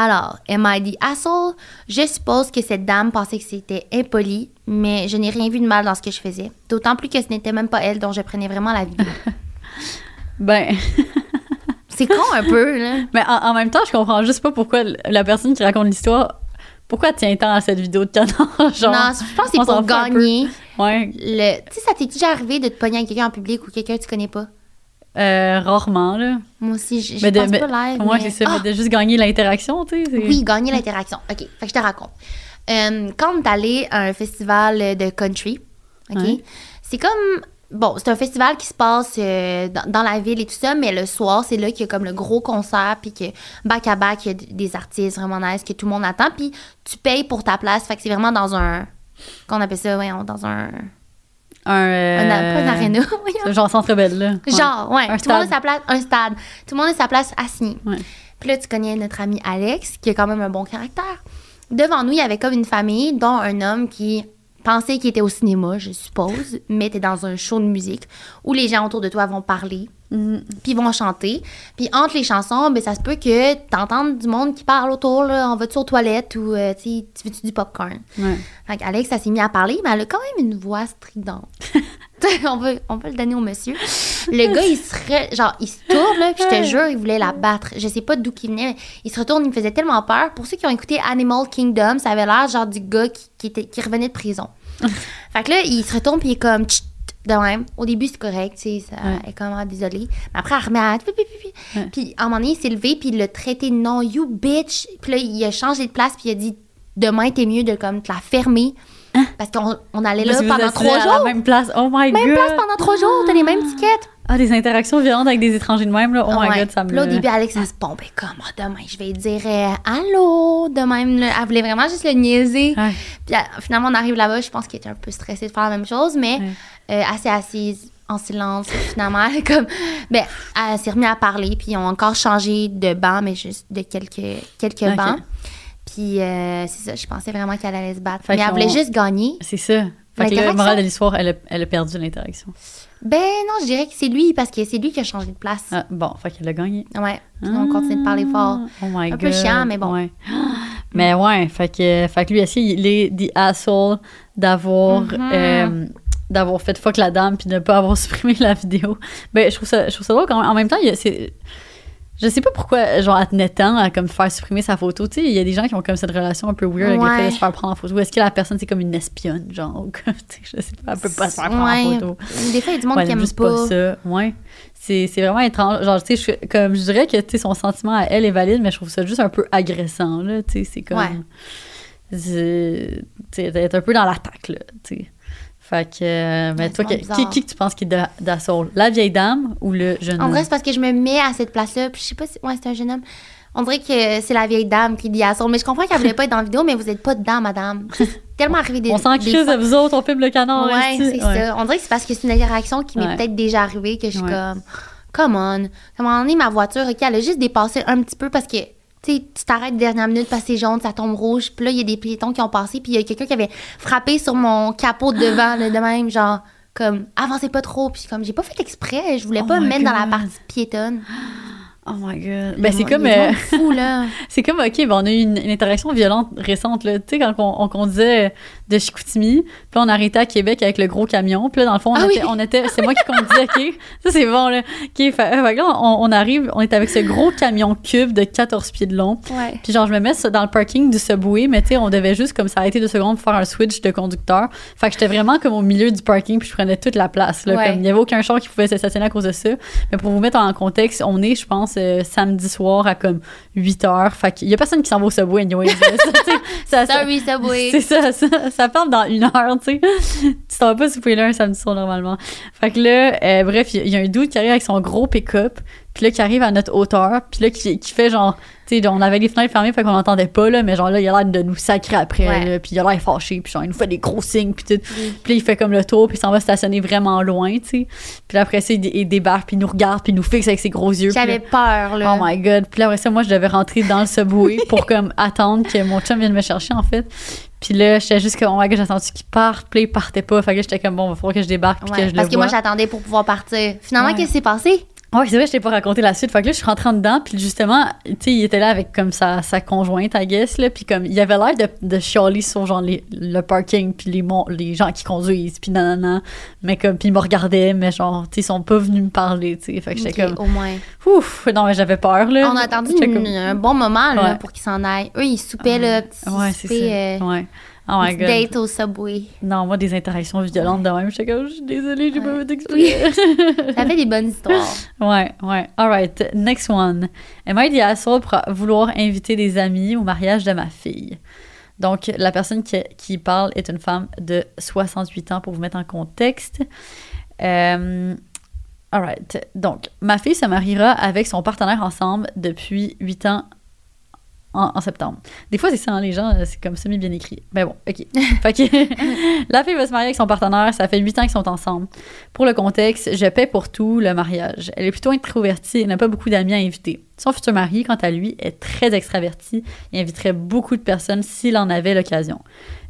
Alors, elle m'a dit, asshole, je suppose que cette dame pensait que c'était impoli, mais je n'ai rien vu de mal dans ce que je faisais. D'autant plus que ce n'était même pas elle dont je prenais vraiment la vidéo. Ben, C'est con un peu, là. mais en, en même temps, je comprends juste pas pourquoi la personne qui raconte l'histoire, pourquoi elle tient tant à cette vidéo de canard, genre? non, je pense que c'est pour gagner. Ouais, Le... Tu sais, ça t'est déjà arrivé de te pogner avec quelqu'un en public ou quelqu'un que tu connais pas? Euh, rarement, là. Moi aussi, je, Mais de- pense mais- pas live. Moi, mais- c'est ça, Ah! mais de juste gagner l'interaction, tu sais. Oui, gagner l'interaction. OK, fait que je te raconte. Euh, quand est allé à un festival de country, OK, Ouais. c'est comme... Bon, c'est un festival qui se passe euh, dans, dans la ville et tout ça, mais le soir, c'est là qu'il y a comme le gros concert, puis que back-à-back, il y a des artistes vraiment nice que tout le monde attend, puis tu payes pour ta place, fait que c'est vraiment dans un... Qu'on appelle ça, voyons, dans un... Un. euh, un pas un aréna, voyons. c'est Genre Centre Belle, là. Ouais. Genre, ouais. Un tout le monde a sa place, un stade. Tout le monde a sa place assis. Ouais. Puis là, tu connais notre ami Alex, qui a quand même un bon caractère. Devant nous, il y avait comme une famille, dont un homme qui pensait qu'il était au cinéma, je suppose, mais était dans un show de musique où les gens autour de toi vont parler, Mhm. puis vont chanter. Puis entre les chansons, ben, ça se peut que t'entendes du monde qui parle autour, là, on va-tu aux toilettes ou euh, tu veux-tu du popcorn? Ouais. Fait qu'Alex, ça s'est mis à parler, mais elle a quand même une voix stridente. on, va, on va le donner au monsieur. Le gars, il serait. Genre, il se tourne, là, puis je te jure, il voulait la battre. Je sais pas d'où qu'il venait, mais il se retourne, il me faisait tellement peur. Pour ceux qui ont écouté Animal Kingdom, ça avait l'air genre du gars qui, qui, était, qui revenait de prison. fait que là, il se retourne, puis il est comme. De même. Au début, c'est correct, tu sais, ça Ouais. elle est comme, ah, désolée. Mais après, elle remet à. Puis. Ouais. À un moment donné, il s'est levé, puis il l'a traité de non, you bitch. Puis là, il a changé de place, puis il a dit, demain, t'es mieux de comme te la fermer. Parce qu'on on allait là pendant trois à jours. la même place. Oh my Même god. place pendant trois jours, t'as les mêmes tickets. Ah, des interactions violentes avec des étrangers de même, là. Oh my Ouais. god, ça me. Là, au début, Alex, elle se pompait comme, Ah, demain, je vais dire euh, allô, de même. là. Elle voulait vraiment juste le niaiser. Ouais. Puis euh, finalement, on arrive là-bas, je pense qu'elle était un peu stressée de faire la même chose, mais Ouais. euh, assez assise, en silence. Finalement, comme, ben, elle s'est remise à parler, puis ils ont encore changé de banc, mais juste de quelques, quelques bancs. Puis euh, c'est ça, je pensais vraiment qu'elle allait se battre. Fait mais elle voulait juste gagner. C'est ça. Fait que le moral de l'histoire, elle a, elle a perdu l'interaction. Ben non, je dirais que c'est lui, parce que c'est lui qui a changé de place. Ah, bon, fait qu'elle a gagné. Ouais, puis on continue de parler fort. Oh my Un god. peu chiant, mais bon. Ouais. Mais ouais, fait que, fait que lui aussi, il est the asshole d'avoir. Mhm. euh, d'avoir fait fuck la dame puis de ne pas avoir supprimé la vidéo. Ben, je trouve ça, je trouve ça drôle quand même. En même temps, il y a- c'est, je sais pas pourquoi, genre, elle tenait tant à comme faire supprimer sa photo. Tu sais, il y a des gens qui ont comme cette relation un peu weird avec le fait de se faire prendre en photo. Est-ce que la personne, c'est comme une espionne, genre, je sais pas, elle peut pas se faire prendre Ouais. en photo. Des fois, il y a du monde Ouais, qui aime juste pas. pas ça. Ouais. C'est, c'est vraiment étrange. Genre, tu sais, je- comme je dirais que, tu sais, son sentiment à elle est valide, mais je trouve ça juste un peu agressant, là. Tu sais, c'est comme. Tu sais, un peu dans l'attaque, là. Tu sais. Fait que. euh, mais toi, qui, qui que tu penses qui d'assaut? La vieille dame ou le jeune En homme? vrai, c'est parce que je me mets à cette place-là. Puis je sais pas si. Ouais, c'est un jeune homme. On dirait que c'est la vieille dame qui dit son. Mais je comprends qu'elle voulait pas être dans la vidéo, mais vous êtes pas dedans, madame. C'est tellement arrivé des on s'en crise de vous autres, on filme le canard. Ouais, c'est ça. On dirait que c'est parce que c'est une interaction qui m'est Ouais. peut-être déjà arrivée que je suis Ouais. comme. Come on. Comment on est ma voiture? Ok, elle a juste dépassé un petit peu parce que. Tu t'arrêtes dernière minute parce que c'est jaune, ça tombe rouge. Puis là, il y a des piétons qui ont passé. Puis il y a quelqu'un qui avait frappé sur mon capot de devant, là, de même, genre, comme, avancez pas trop. Puis comme, j'ai pas fait exprès. Je voulais Oh pas me mettre dans la partie piétonne. Oh my god. Ben, c'est comme. euh, monde fou, là. C'est comme, OK, ben, on a eu une, une interaction violente récente, là. Tu sais, quand on, on conduisait de Chicoutimi, puis là, on arrêtait à Québec avec le gros camion, puis là, dans le fond, on Ah était, oui. on était c'est moi qui conduisais, OK? Ça, c'est bon, là. OK, fait, fait que là, on, on arrive, on est avec ce gros camion cube de 14 pieds de long, Ouais. puis genre, je me mets ça dans le parking du Subway, mais tu sais, on devait juste comme s'arrêter deux secondes pour faire un switch de conducteur. Fait que j'étais vraiment comme au milieu du parking, puis je prenais toute la place, là. Ouais. Comme il y avait aucun char qui pouvait se stationner à cause de ça. Mais pour vous mettre en contexte, on est, je pense, euh, samedi soir à comme 8 heures. Fait qu'il y a personne qui s'en va au Subway. Ça, sais, ça- ça- Sorry, Subway. c'est ça, ça, ça parle dans une heure, tu sais. Tu t'en vas pas souper là un samedi soir normalement. Fait que là, euh, bref, il y, a un dude qui arrive avec son gros pick-up, puis là, qui arrive à notre hauteur, puis là, qui, qui fait genre, tu sais, on avait les fenêtres fermées, fait qu'on l'entendait pas, là, mais genre là, il a l'air de nous sacrer après, Ouais. là, puis il a l'air fâché, puis genre, il nous fait des gros signes, puis tout. Puis là, il fait comme le tour, puis il s'en va stationner vraiment loin, tu sais. Puis là, après ça, il, dé- il débarque, puis il nous regarde, puis il nous fixe avec ses gros yeux. J'avais peur, là. Oh my god. Puis là, après ça, moi, je devais rentrer dans le subway pour comme attendre que mon chum vienne me chercher, en fait. Puis là, j'étais juste comme, oh my god, j'ai attendu qu'il parte. Puis il partait pas. Fait que j'étais comme, bon, va falloir que je débarque. Puis Ouais, que je parce le que moi, j'attendais pour pouvoir partir. Finalement, Ouais. qu'est-ce qui s'est passé? Ouais, c'est vrai, je t'ai pas raconté la suite. Fait que là, je suis rentrée en dedans, puis justement, tu sais, il était là avec comme sa, sa conjointe, I guess, là, puis comme, il avait l'air de, de chialer sur genre les- le parking, puis les, les gens qui conduisent, puis nanana, mais comme, puis il me regardait, mais genre, tu sais, ils sont pas venus me parler, tu sais. Fait que j'étais comme, Au moins. ouf, non, mais j'avais peur, là. On a attendu une- comme- un bon moment là, Ouais. pour qu'ils s'en aillent. Eux, ils soupaient, là, petit Ouais, c'est souper, ça. euh, Ouais. Oh my god. date au Subway. Non, moi, des interactions violentes de même, j'étais comme, je suis désolée, j'ai pas Ouais. fait exprès. Ça fait des bonnes histoires. Ouais, ouais. Alright, next one. Am I the asshole pour vouloir inviter des amis au mariage de ma fille? Donc, la personne qui, qui parle est une femme de 68 ans pour vous mettre en contexte. Euh, alright. Donc, ma fille se mariera avec son partenaire ensemble depuis 8 ans en, en septembre. Des fois, c'est ça, hein, les gens, euh, c'est comme semi bien écrit. Mais bon, OK. fait que la fille va se marier avec son partenaire, ça fait 8 ans qu'ils sont ensemble. Pour le contexte, je paie pour tout le mariage. Elle est plutôt introvertie et n'a pas beaucoup d'amis à inviter. Son futur mari, quant à lui, est très extraverti et inviterait beaucoup de personnes s'il en avait l'occasion.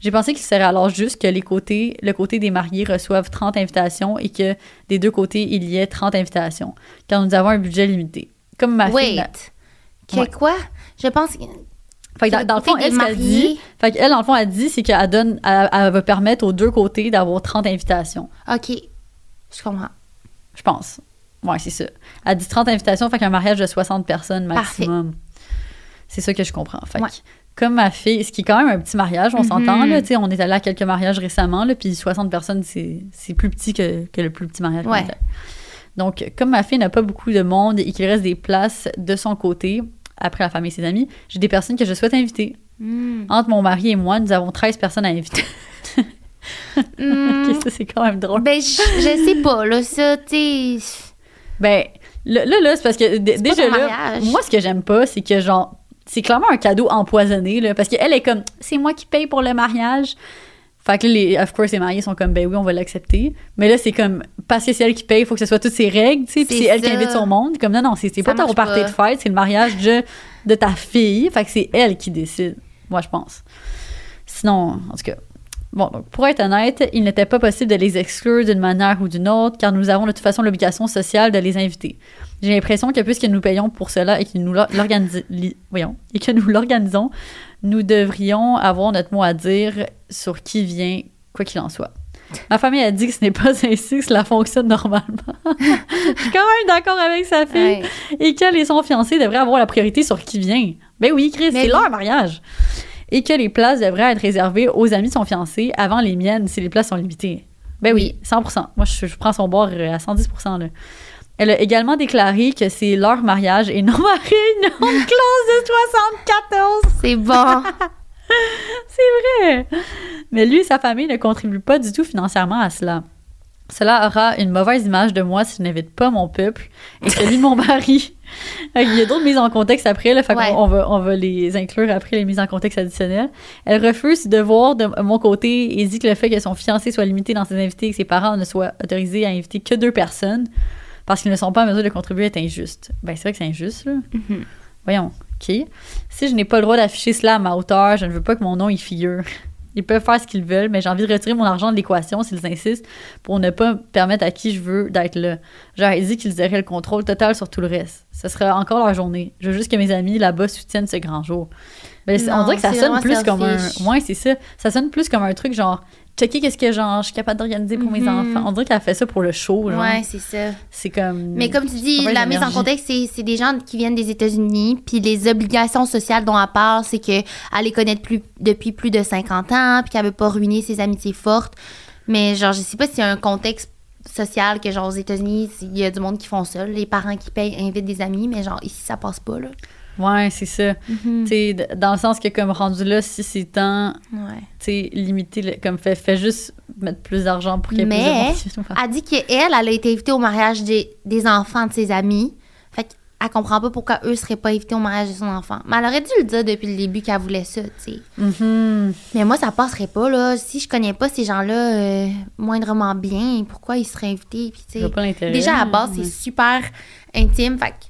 J'ai pensé qu'il serait alors juste que les côtés, le côté des mariés reçoivent 30 invitations et que des deux côtés, il y ait 30 invitations, car nous avons un budget limité. Comme ma fille... Wait. Ouais. quoi? Je pense que. Fait que dans, dans le fond, elle, ce qu'elle dit, fait qu'elle, dans le fond, elle dit, c'est qu'elle donne, elle, elle va permettre aux deux côtés d'avoir 30 invitations. OK. Je comprends. Je pense. Ouais, c'est ça. Elle dit 30 invitations, fait qu'un mariage de 60 personnes maximum. C'est ça que je comprends. Fait que, comme ma fille, ce qui est quand même un petit mariage, on Mhm. s'entend, là, tu sais, on est allé à quelques mariages récemment, là, puis 60 personnes, c'est c'est plus petit que, que le plus petit mariage qu'on Ouais. Donc, comme ma fille n'a pas beaucoup de monde et qu'il reste des places de son côté, après la famille et ses amis, j'ai des personnes que je souhaite inviter. Hmm. Entre mon mari et moi, nous avons 13 personnes à inviter. Hmm. Ok, ça, c'est quand même drôle. Ben, je, je sais pas, là, ça, tu sais. Ben, là, là, c'est parce que déjà là, moi, ce que j'aime pas, c'est que, genre, c'est clairement un cadeau empoisonné, là, parce qu'elle est comme, c'est moi qui paye pour le mariage. Fait que là, les, of course, les mariés sont comme, ben oui, on va l'accepter. Mais là, c'est comme, parce que c'est elle qui paye, il faut que ce soit toutes ses règles, tu sais, puis C'est elle qui invite son monde. Comme, non, non, c'est pas ton party de fête, c'est le mariage de, de ta fille. Fait que c'est elle qui décide, moi, je pense. Sinon, en tout cas. Bon, donc, pour être honnête, il n'était pas possible de les exclure d'une manière ou d'une autre, car nous avons de toute façon l'obligation sociale de les inviter. J'ai l'impression que puisque nous payons pour cela et que nous que l'organisons, nous devrions avoir notre mot à dire sur qui vient, quoi qu'il en soit. Ma famille a dit que ce n'est pas ainsi que cela fonctionne normalement. Je suis quand même d'accord avec sa fille. Ouais. Et qu'elle et son fiancé devraient avoir la priorité sur qui vient. Ben oui, Chris, c'est leur mariage. Et que les places devraient être réservées aux amis de son fiancé avant les miennes si les places sont limitées. Ben oui, 100%. Moi, je, je prends son bord euh, à 110%. Là. Elle a également déclaré que c'est leur mariage et non ma réunion de classe de 74. C'est bon. C'est vrai. Mais lui et sa famille ne contribuent pas du tout financièrement à cela. Cela aura une mauvaise image de moi si je n'invite pas mon peuple et celui de mon mari. Il y a d'autres mises en contexte après, là, fait Ouais. on, va, on va les inclure après les mises en contexte additionnelles. Elle refuse de voir de mon côté et dit que le fait que son fiancé soit limité dans ses invités et que ses parents ne soient autorisés à inviter que deux personnes parce qu'ils ne sont pas en mesure de contribuer est injuste. Ben, c'est vrai que c'est injuste, là. Mhm. Voyons, OK. Si je n'ai pas le droit d'afficher cela à ma hauteur, je ne veux pas que mon nom y figure. Ils peuvent faire ce qu'ils veulent, mais j'ai envie de retirer mon argent de l'équation s'ils insistent pour ne pas permettre à qui je veux d'être là. J'aurais dit qu'ils auraient le contrôle total sur tout le reste. Ce sera encore leur journée. Je veux juste que mes amis là-bas soutiennent ce grand jour. Mais c'est- on dirait que ça sonne plus comme un. Ouais, c'est ça. Ça sonne plus comme un truc genre checker qu'est-ce que genre je suis capable d'organiser pour mes Mhm. enfants. On dirait qu'elle fait ça pour le show. genre. Ouais, c'est ça. C'est comme. Mais comme tu dis, la mise en contexte, c'est c'est des gens qui viennent des États-Unis, puis les obligations sociales dont elle parle, c'est qu'elle les connaît plus, depuis plus de 50 ans, puis qu'elle veut pas ruiner ses amitiés fortes. Mais genre, je sais pas s'il y a un contexte social que genre aux États-Unis, il y a du monde qui font ça, les parents qui payent invitent des amis, mais genre ici ça passe pas là. Ouais, c'est ça. D- dans le sens que comme rendu là, si c'est tant, Ouais. limité, le- comme fait, fait juste mettre plus d'argent pour qu'il y ait plus de Mais elle dit qu'elle, elle a été invitée au mariage des, des enfants de ses amis. Fait elle comprend pas pourquoi eux seraient pas invités au mariage de son enfant. Mais elle aurait dû le dire depuis le début qu'elle voulait ça, tu sais. Mhm. Mais moi, ça passerait pas, là. Si je connais pas ces gens-là euh, moindrement bien, pourquoi ils seraient invités? Puis, tu sais, déjà, à la base, c'est super intime. Fait que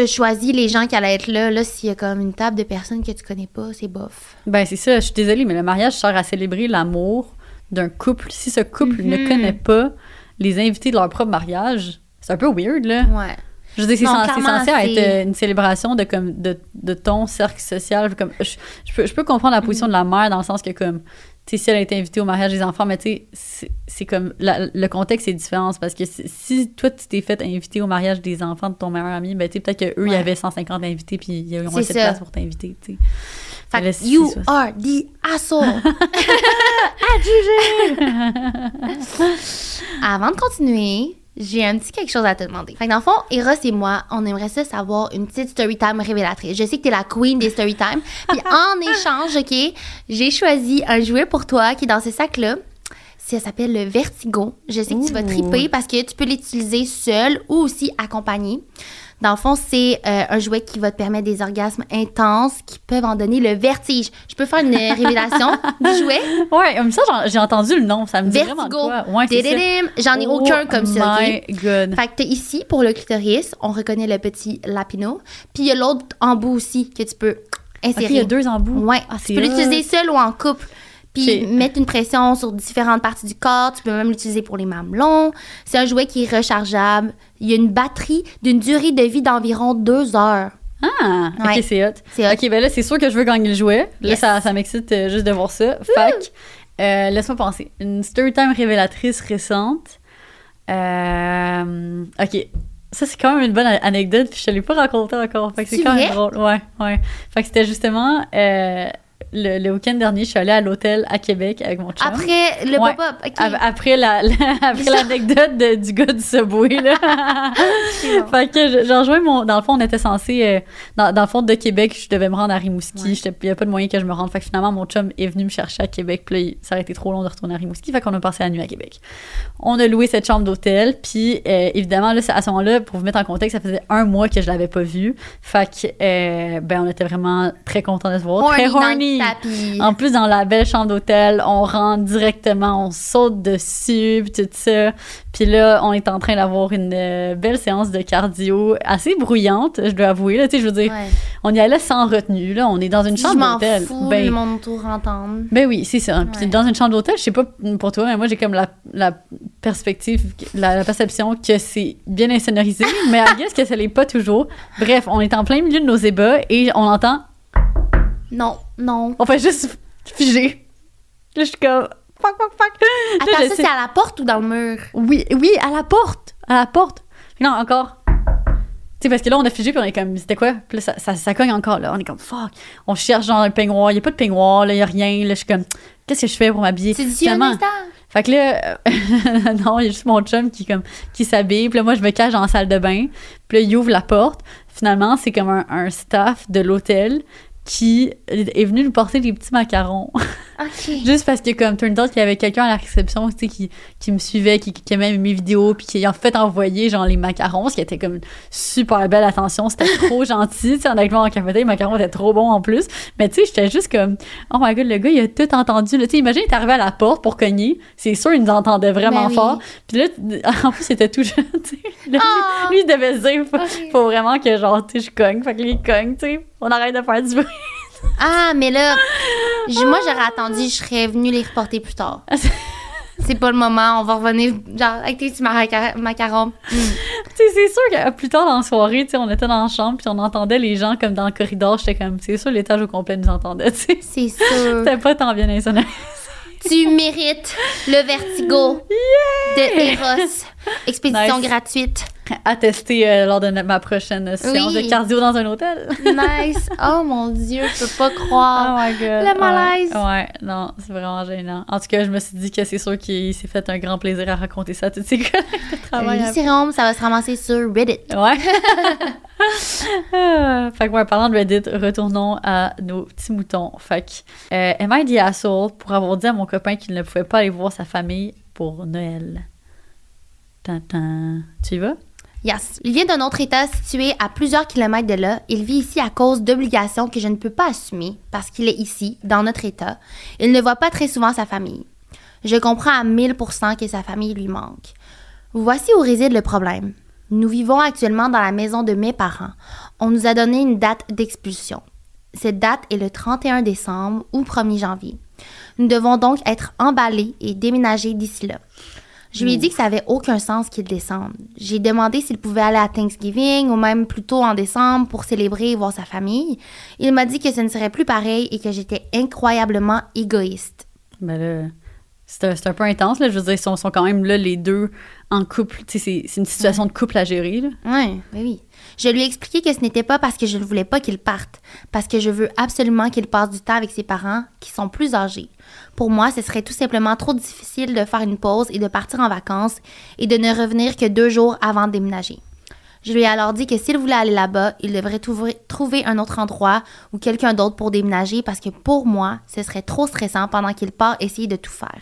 t'as choisi les gens qui allaient être là. Là, s'il y a comme une table de personnes que tu connais pas, c'est bof. Ben, c'est ça. Je suis désolée, mais le mariage sert à célébrer l'amour d'un couple. Si ce couple Mhm. ne connaît pas les invités de leur propre mariage, c'est un peu weird, là. Ouais. Je veux dire, c'est censé, censé être euh, une célébration de, comme, de, de ton cercle social. Comme, je, je peux, je peux comprendre la position de la mère dans le sens que, comme, sais, si elle a été invitée au mariage des enfants, mais tu sais, c'est- comme, la- le contexte est différent. Parce que si, toi, tu t'es fait inviter au mariage des enfants de ton meilleur ami, ben, tu sais, peut-être qu'eux, il y avait 150 invités, puis ils ont C'est assez de ça. place pour t'inviter, tu sais. Fait que you are the asshole. Avant de continuer, j'ai un petit quelque chose à te demander. Fait que dans le fond, Eros et moi, on aimerait ça savoir une petite story time révélatrice. Je sais que t'es la queen des story time. Puis en échange, OK, j'ai choisi un jouet pour toi qui est dans ce sac-là. Ça s'appelle le Vertigo. Je sais que tu vas triper parce que tu peux l'utiliser seul ou aussi accompagné. Dans le fond, c'est euh, un jouet qui va te permettre des orgasmes intenses qui peuvent en donner le vertige. Je peux faire une révélation du jouet? Ouais, comme ça, j'ai entendu le nom. Ça me dit vraiment Vertigo. quoi. Ouais, ça. Dididim. J'en ai Oh aucun comme ça, my? God. Fait que t'es ici pour le clitoris, on reconnaît le petit lapino. Puis il y a l'autre embout aussi que tu peux insérer. il y a deux embouts. Ouais, Ah, tu peux l'utiliser seul ou en couple. Puis Ok. mettre une pression sur différentes parties du corps. Tu peux même l'utiliser pour les mamelons. C'est un jouet qui est rechargeable. Il y a une batterie d'une durée de vie d'environ deux heures. Ah, Ouais. ok, c'est hot. Ok, ben là, c'est sûr que je veux gagner le jouet. Là, Yes. ça, ça m'excite euh, juste de voir ça. Fac, euh, laisse-moi penser. Une story time révélatrice récente. Euh, ok. Ça, c'est quand même une bonne anecdote, puis je te l'ai pas raconté encore. Fait que c'est quand même drôle. Ouais, ouais. Fait que c'était justement euh, le, le week-end dernier, je suis allée à l'hôtel à Québec avec mon chum. Après le Ouais. pop-up, OK. Av- Après la, la- après l'anecdote du gars du Subway, là. Bon. fait que j'ai rejoint mon. Dans le fond, on était censé. euh, dans, dans le fond de Québec, je devais me rendre à Rimouski. Ouais. Il n'y a pas de moyen que je me rende. Fait que finalement, mon chum est venu me chercher à Québec. Puis là, il- ça aurait été trop long de retourner à Rimouski. Fait qu'on a passé la nuit à Québec. On a loué cette chambre d'hôtel. Puis euh, évidemment, là, à ce moment-là, pour vous mettre en contexte, ça faisait un mois que je l'avais pas vu. Fait que, euh, ben, on était vraiment très contents de se voir. Horny très dans tapis. En plus, dans la belle chambre d'hôtel, on rentre directement, on saute dessus, puis tout ça. Puis là, on est en train d'avoir une euh, belle séance de cardio, assez bruyante, je dois avouer. Là, tu sais, je veux dire, Ouais. on y allait sans retenue. Là, on est dans une chambre d'hôtel. Ben, le monde autour entendre. ben oui, c'est ça. Puis dans une chambre d'hôtel, je sais pas pour toi, mais moi j'ai comme la, la perspective, la, la perception que c'est bien insonorisé, mais I guess que ça l'est pas toujours. Bref, on est en plein milieu de nos ébats et on entend, Non, non. on fait juste figer. Là, je suis comme, fuck, fuck, fuck. Attends, ça, c'est à la porte ou dans le mur? Oui, oui, à la porte, à la porte. Non, encore. Tu sais, parce que là, on a figé, puis on est comme, c'était quoi? Puis là, ça, ça, ça cogne encore, là. On est comme, fuck. On cherche genre un peignoir. Il n'y a pas de peignoir, là, il n'y a rien. Là, je suis comme, qu'est-ce que je fais pour m'habiller? C'est d'ici un Finalement- instant. Fait que là, euh, non, il y a juste mon chum qui, comme, qui s'habille. Puis là, moi, je me cache dans la salle de bain. Puis là, il ouvre la porte. Finalement, c'est comme un, un staff de l'hôtel qui est venu nous porter des petits macarons. Juste parce que, comme, turns out qu'il y avait quelqu'un à la réception, tu sais, qui, qui me suivait, qui, qui aimait mes vidéos, puis qui a en fait envoyé, genre, les macarons, ce qui était comme une super belle attention. C'était trop gentil, tu sais, honnêtement, en café, les macarons étaient trop bons en plus. Mais, tu sais, j'étais juste comme, oh my god, le gars, il a tout entendu. là. Tu sais, imagine, il est arrivé à la porte pour cogner. C'est sûr, il nous entendait vraiment Ben oui. fort. Puis là, en plus, il était tout jeune, tu sais. Là, Ah! Lui, il devait se dire, faut, faut vraiment que, genre, tu sais, je cogne. Fait que lui, il cogne, tu sais. On arrête de faire du bruit. Ah, mais là, moi, j'aurais attendu, je serais venue les reporter plus tard. C'est pas le moment, on va revenir, genre, avec tes petits macarons. C'est sûr que plus tard dans la soirée, tu sais, on était dans la chambre puis on entendait les gens comme dans le corridor. J'étais comme, c'est sûr, l'étage au complet nous entendait, tu sais. C'est sûr. C'était pas tant bien insonorisé. tu mérites le vertigo de Eros. Expédition Nice. gratuite. À tester euh, lors de ma prochaine séance Oui. de cardio dans un hôtel. Nice. Oh mon Dieu, je peux pas Oh croire. my god. Le malaise. Ouais, ouais, non, c'est vraiment gênant. En tout cas, je me suis dit que c'est sûr qu'il s'est fait un grand plaisir à raconter ça à toutes ses collègues de travail. Le sérum, ça va se ramasser sur Reddit. Ouais. Ah, fait que, ouais, parlant de Reddit, retournons à nos petits moutons. Fait que, euh, am I the asshole pour avoir dit à mon copain qu'il ne pouvait pas aller voir sa famille pour Noël? Tintin. Tu y vas? Yes. Il vient d'un autre État situé à plusieurs kilomètres de là. Il vit ici à cause d'obligations que je ne peux pas assumer parce qu'il est ici, dans notre État. Il ne voit pas très souvent sa famille. Je comprends à 1000% que sa famille lui manque. Voici où réside le problème. Nous vivons actuellement dans la maison de mes parents. On nous a donné une date d'expulsion. Cette date est le 31 décembre ou 1er janvier. Nous devons donc être emballés et déménager d'ici là. Je lui ai dit que ça avait aucun sens qu'il descende. J'ai demandé s'il pouvait aller à Thanksgiving ou même plus tôt en décembre pour célébrer et voir sa famille. Il m'a dit que ce ne serait plus pareil et que j'étais incroyablement égoïste. Ben là, c'est un, peu intense, là. Je veux dire, ils sont quand même là, les deux, en couple. Tu sais, c'est, une situation de couple à gérer, là. Oui, oui, oui. Je lui ai expliqué que ce n'était pas parce que je ne voulais pas qu'il parte, parce que je veux absolument qu'il passe du temps avec ses parents qui sont plus âgés. Pour moi, ce serait tout simplement trop difficile de faire une pause et de partir en vacances et de ne revenir que deux jours avant de déménager. Je lui ai alors dit que s'il voulait aller là-bas, il devrait trouver un autre endroit ou quelqu'un d'autre pour déménager parce que pour moi, ce serait trop stressant pendant qu'il part essayer de tout faire.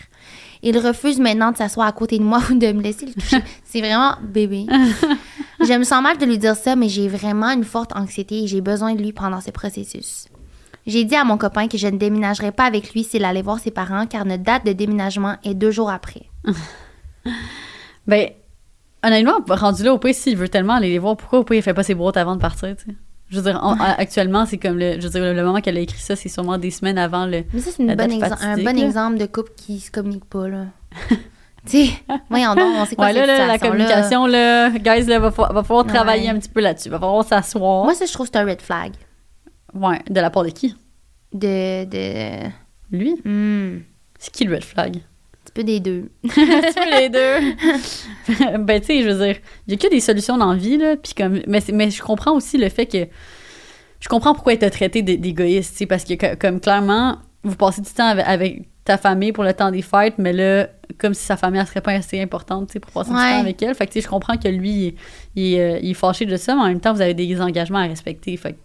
Il refuse maintenant de s'asseoir à côté de moi ou de me laisser le toucher. C'est vraiment bébé. Je me sens mal de lui dire ça, mais j'ai vraiment une forte anxiété et j'ai besoin de lui pendant ce processus. J'ai dit à mon copain que je ne déménagerai pas avec lui s'il allait voir ses parents car notre date de déménagement est deux jours après. Ben, honnêtement, rendu là, au pays, s'il veut tellement aller les voir, pourquoi au pays, il fait pas ses boîtes avant de partir, tu sais? Je veux dire, en- actuellement, c'est comme le, je veux dire, le moment qu'elle a écrit ça, c'est sûrement des semaines avant le. Mais ça, c'est un bon là. exemple de couple qui se communique pas, là. tu sais, voyons donc, on sait quoi Ouais, là, là, la communication, là, guys, là, va, va falloir Ouais. travailler un petit peu là-dessus. Va falloir s'asseoir. Moi, ça, je trouve que c'est un red flag. Ouais, de la part de qui? De. de... Lui? Hmm, C'est qui le red flag? Un peu des deux. tu veux les deux. ben, tu sais, je veux dire, il y a que des solutions dans la vie, là. Puis comme, mais, mais je comprends aussi le fait que. Je comprends pourquoi elle t'a traité d'é- d'égoïste, tu sais, parce que, co- comme clairement, vous passez du temps avec, avec ta famille pour le temps des fêtes, mais là, comme si sa famille, elle serait pas assez importante, tu sais, pour passer du temps avec elle. Fait que, tu sais, je comprends que lui, il, il, euh, il est fâché de ça, mais en même temps, vous avez des engagements à respecter. Fait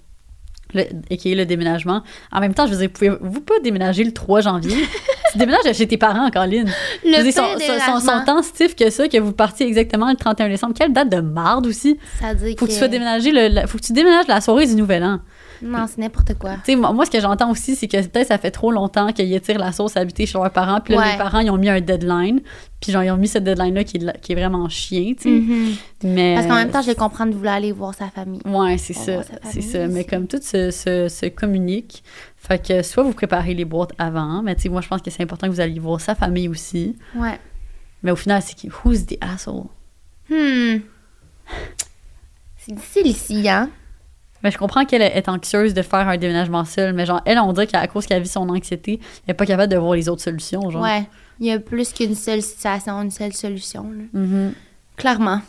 que, le, aka le déménagement. En même temps, je veux dire, pouvez-vous pas déménager le 3 janvier? tu déménages chez tes parents, Colline. Le Je veux dire, déménagement, sont tant stiff que ça que vous partiez exactement le 31 décembre. Quelle date de marde aussi. ça dit Faut que tu sois déménagé le, la- faut que tu déménages la soirée du Nouvel An. Non, c'est n'importe quoi. Tu sais, moi, ce que j'entends aussi, c'est que peut-être ça fait trop longtemps qu'ils étirent la sauce à habiter chez leurs parents. Puis là, Ouais. les parents, ils ont mis un deadline. Puis genre, ils ont mis ce deadline-là qui, est la- qui est vraiment chien, tu sais. Mhm. Mais. Parce qu'en même temps, je les comprends de vouloir aller voir sa famille. Ouais, c'est ça. C'est ça. Mais comme tout se, se, se communique, fait que soit vous préparez les boîtes avant, mais tu sais, moi, je pense que c'est important que vous alliez voir sa famille aussi. Ouais. Mais au final, c'est qui? Who's the asshole? Hmm. C'est difficile ici, hein? Mais je comprends qu'elle est anxieuse de faire un déménagement seule, mais genre, elle, on dirait qu'à cause qu'elle vit son anxiété, elle est pas capable de voir les autres solutions, genre. Ouais. Il y a plus qu'une seule situation, une seule solution. là. Mhm. Clairement.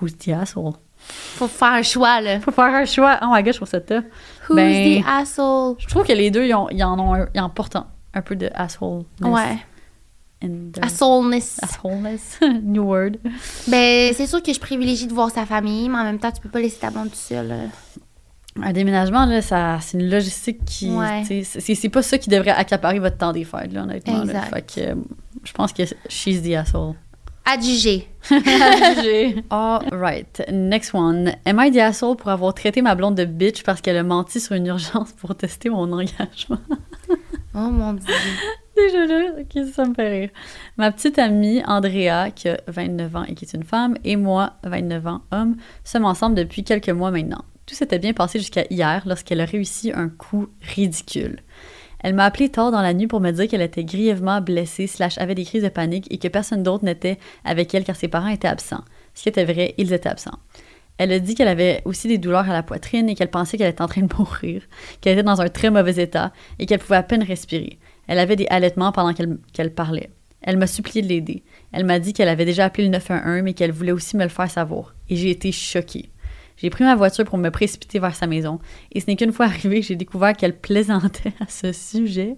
Who's the asshole? Faut faire un choix, là. Faut faire un choix. Oh my god, je trouve ça tough. Who's Ben- the asshole? Je trouve que les deux, ils, ont- ils en ont un, ils en portent un, un peu de asshole. Ouais. In the- Assholeness. Assholeness. New word. Ben, c'est sûr que je privilégie de voir sa famille, mais en même temps, tu peux pas laisser ta blonde toute seule. là. Un déménagement, là, ça, c'est une logistique qui. Ouais. C'est, c'est pas ça qui devrait accaparer votre temps des fêtes, là, honnêtement. là. Fait que euh, je pense que she's the asshole. Adjugé. Alright, next one. Am I the asshole pour avoir traité ma blonde de bitch parce qu'elle a menti sur une urgence pour tester mon engagement? Oh mon dieu. Déjà ok, ça me fait rire. Ma petite amie Andrea, qui a 29 ans et qui est une femme, et moi, 29 ans, homme, sommes ensemble depuis quelques mois maintenant. Tout s'était bien passé jusqu'à hier lorsqu'elle a réussi un coup ridicule. Elle m'a appelé tard dans la nuit pour me dire qu'elle était grièvement blessée, slash avait des crises de panique et que personne d'autre n'était avec elle car ses parents étaient absents. Ce qui était vrai, ils étaient absents. Elle a dit qu'elle avait aussi des douleurs à la poitrine et qu'elle pensait qu'elle était en train de mourir, qu'elle était dans un très mauvais état et qu'elle pouvait à peine respirer. Elle avait des halètements pendant qu'elle parlait. Elle m'a supplié de l'aider. Elle m'a dit qu'elle avait déjà appelé le 911, mais qu'elle voulait aussi me le faire savoir. Et j'ai été choquée. J'ai pris ma voiture pour me précipiter vers sa maison, et ce n'est qu'une fois arrivée que j'ai découvert qu'elle plaisantait à ce sujet.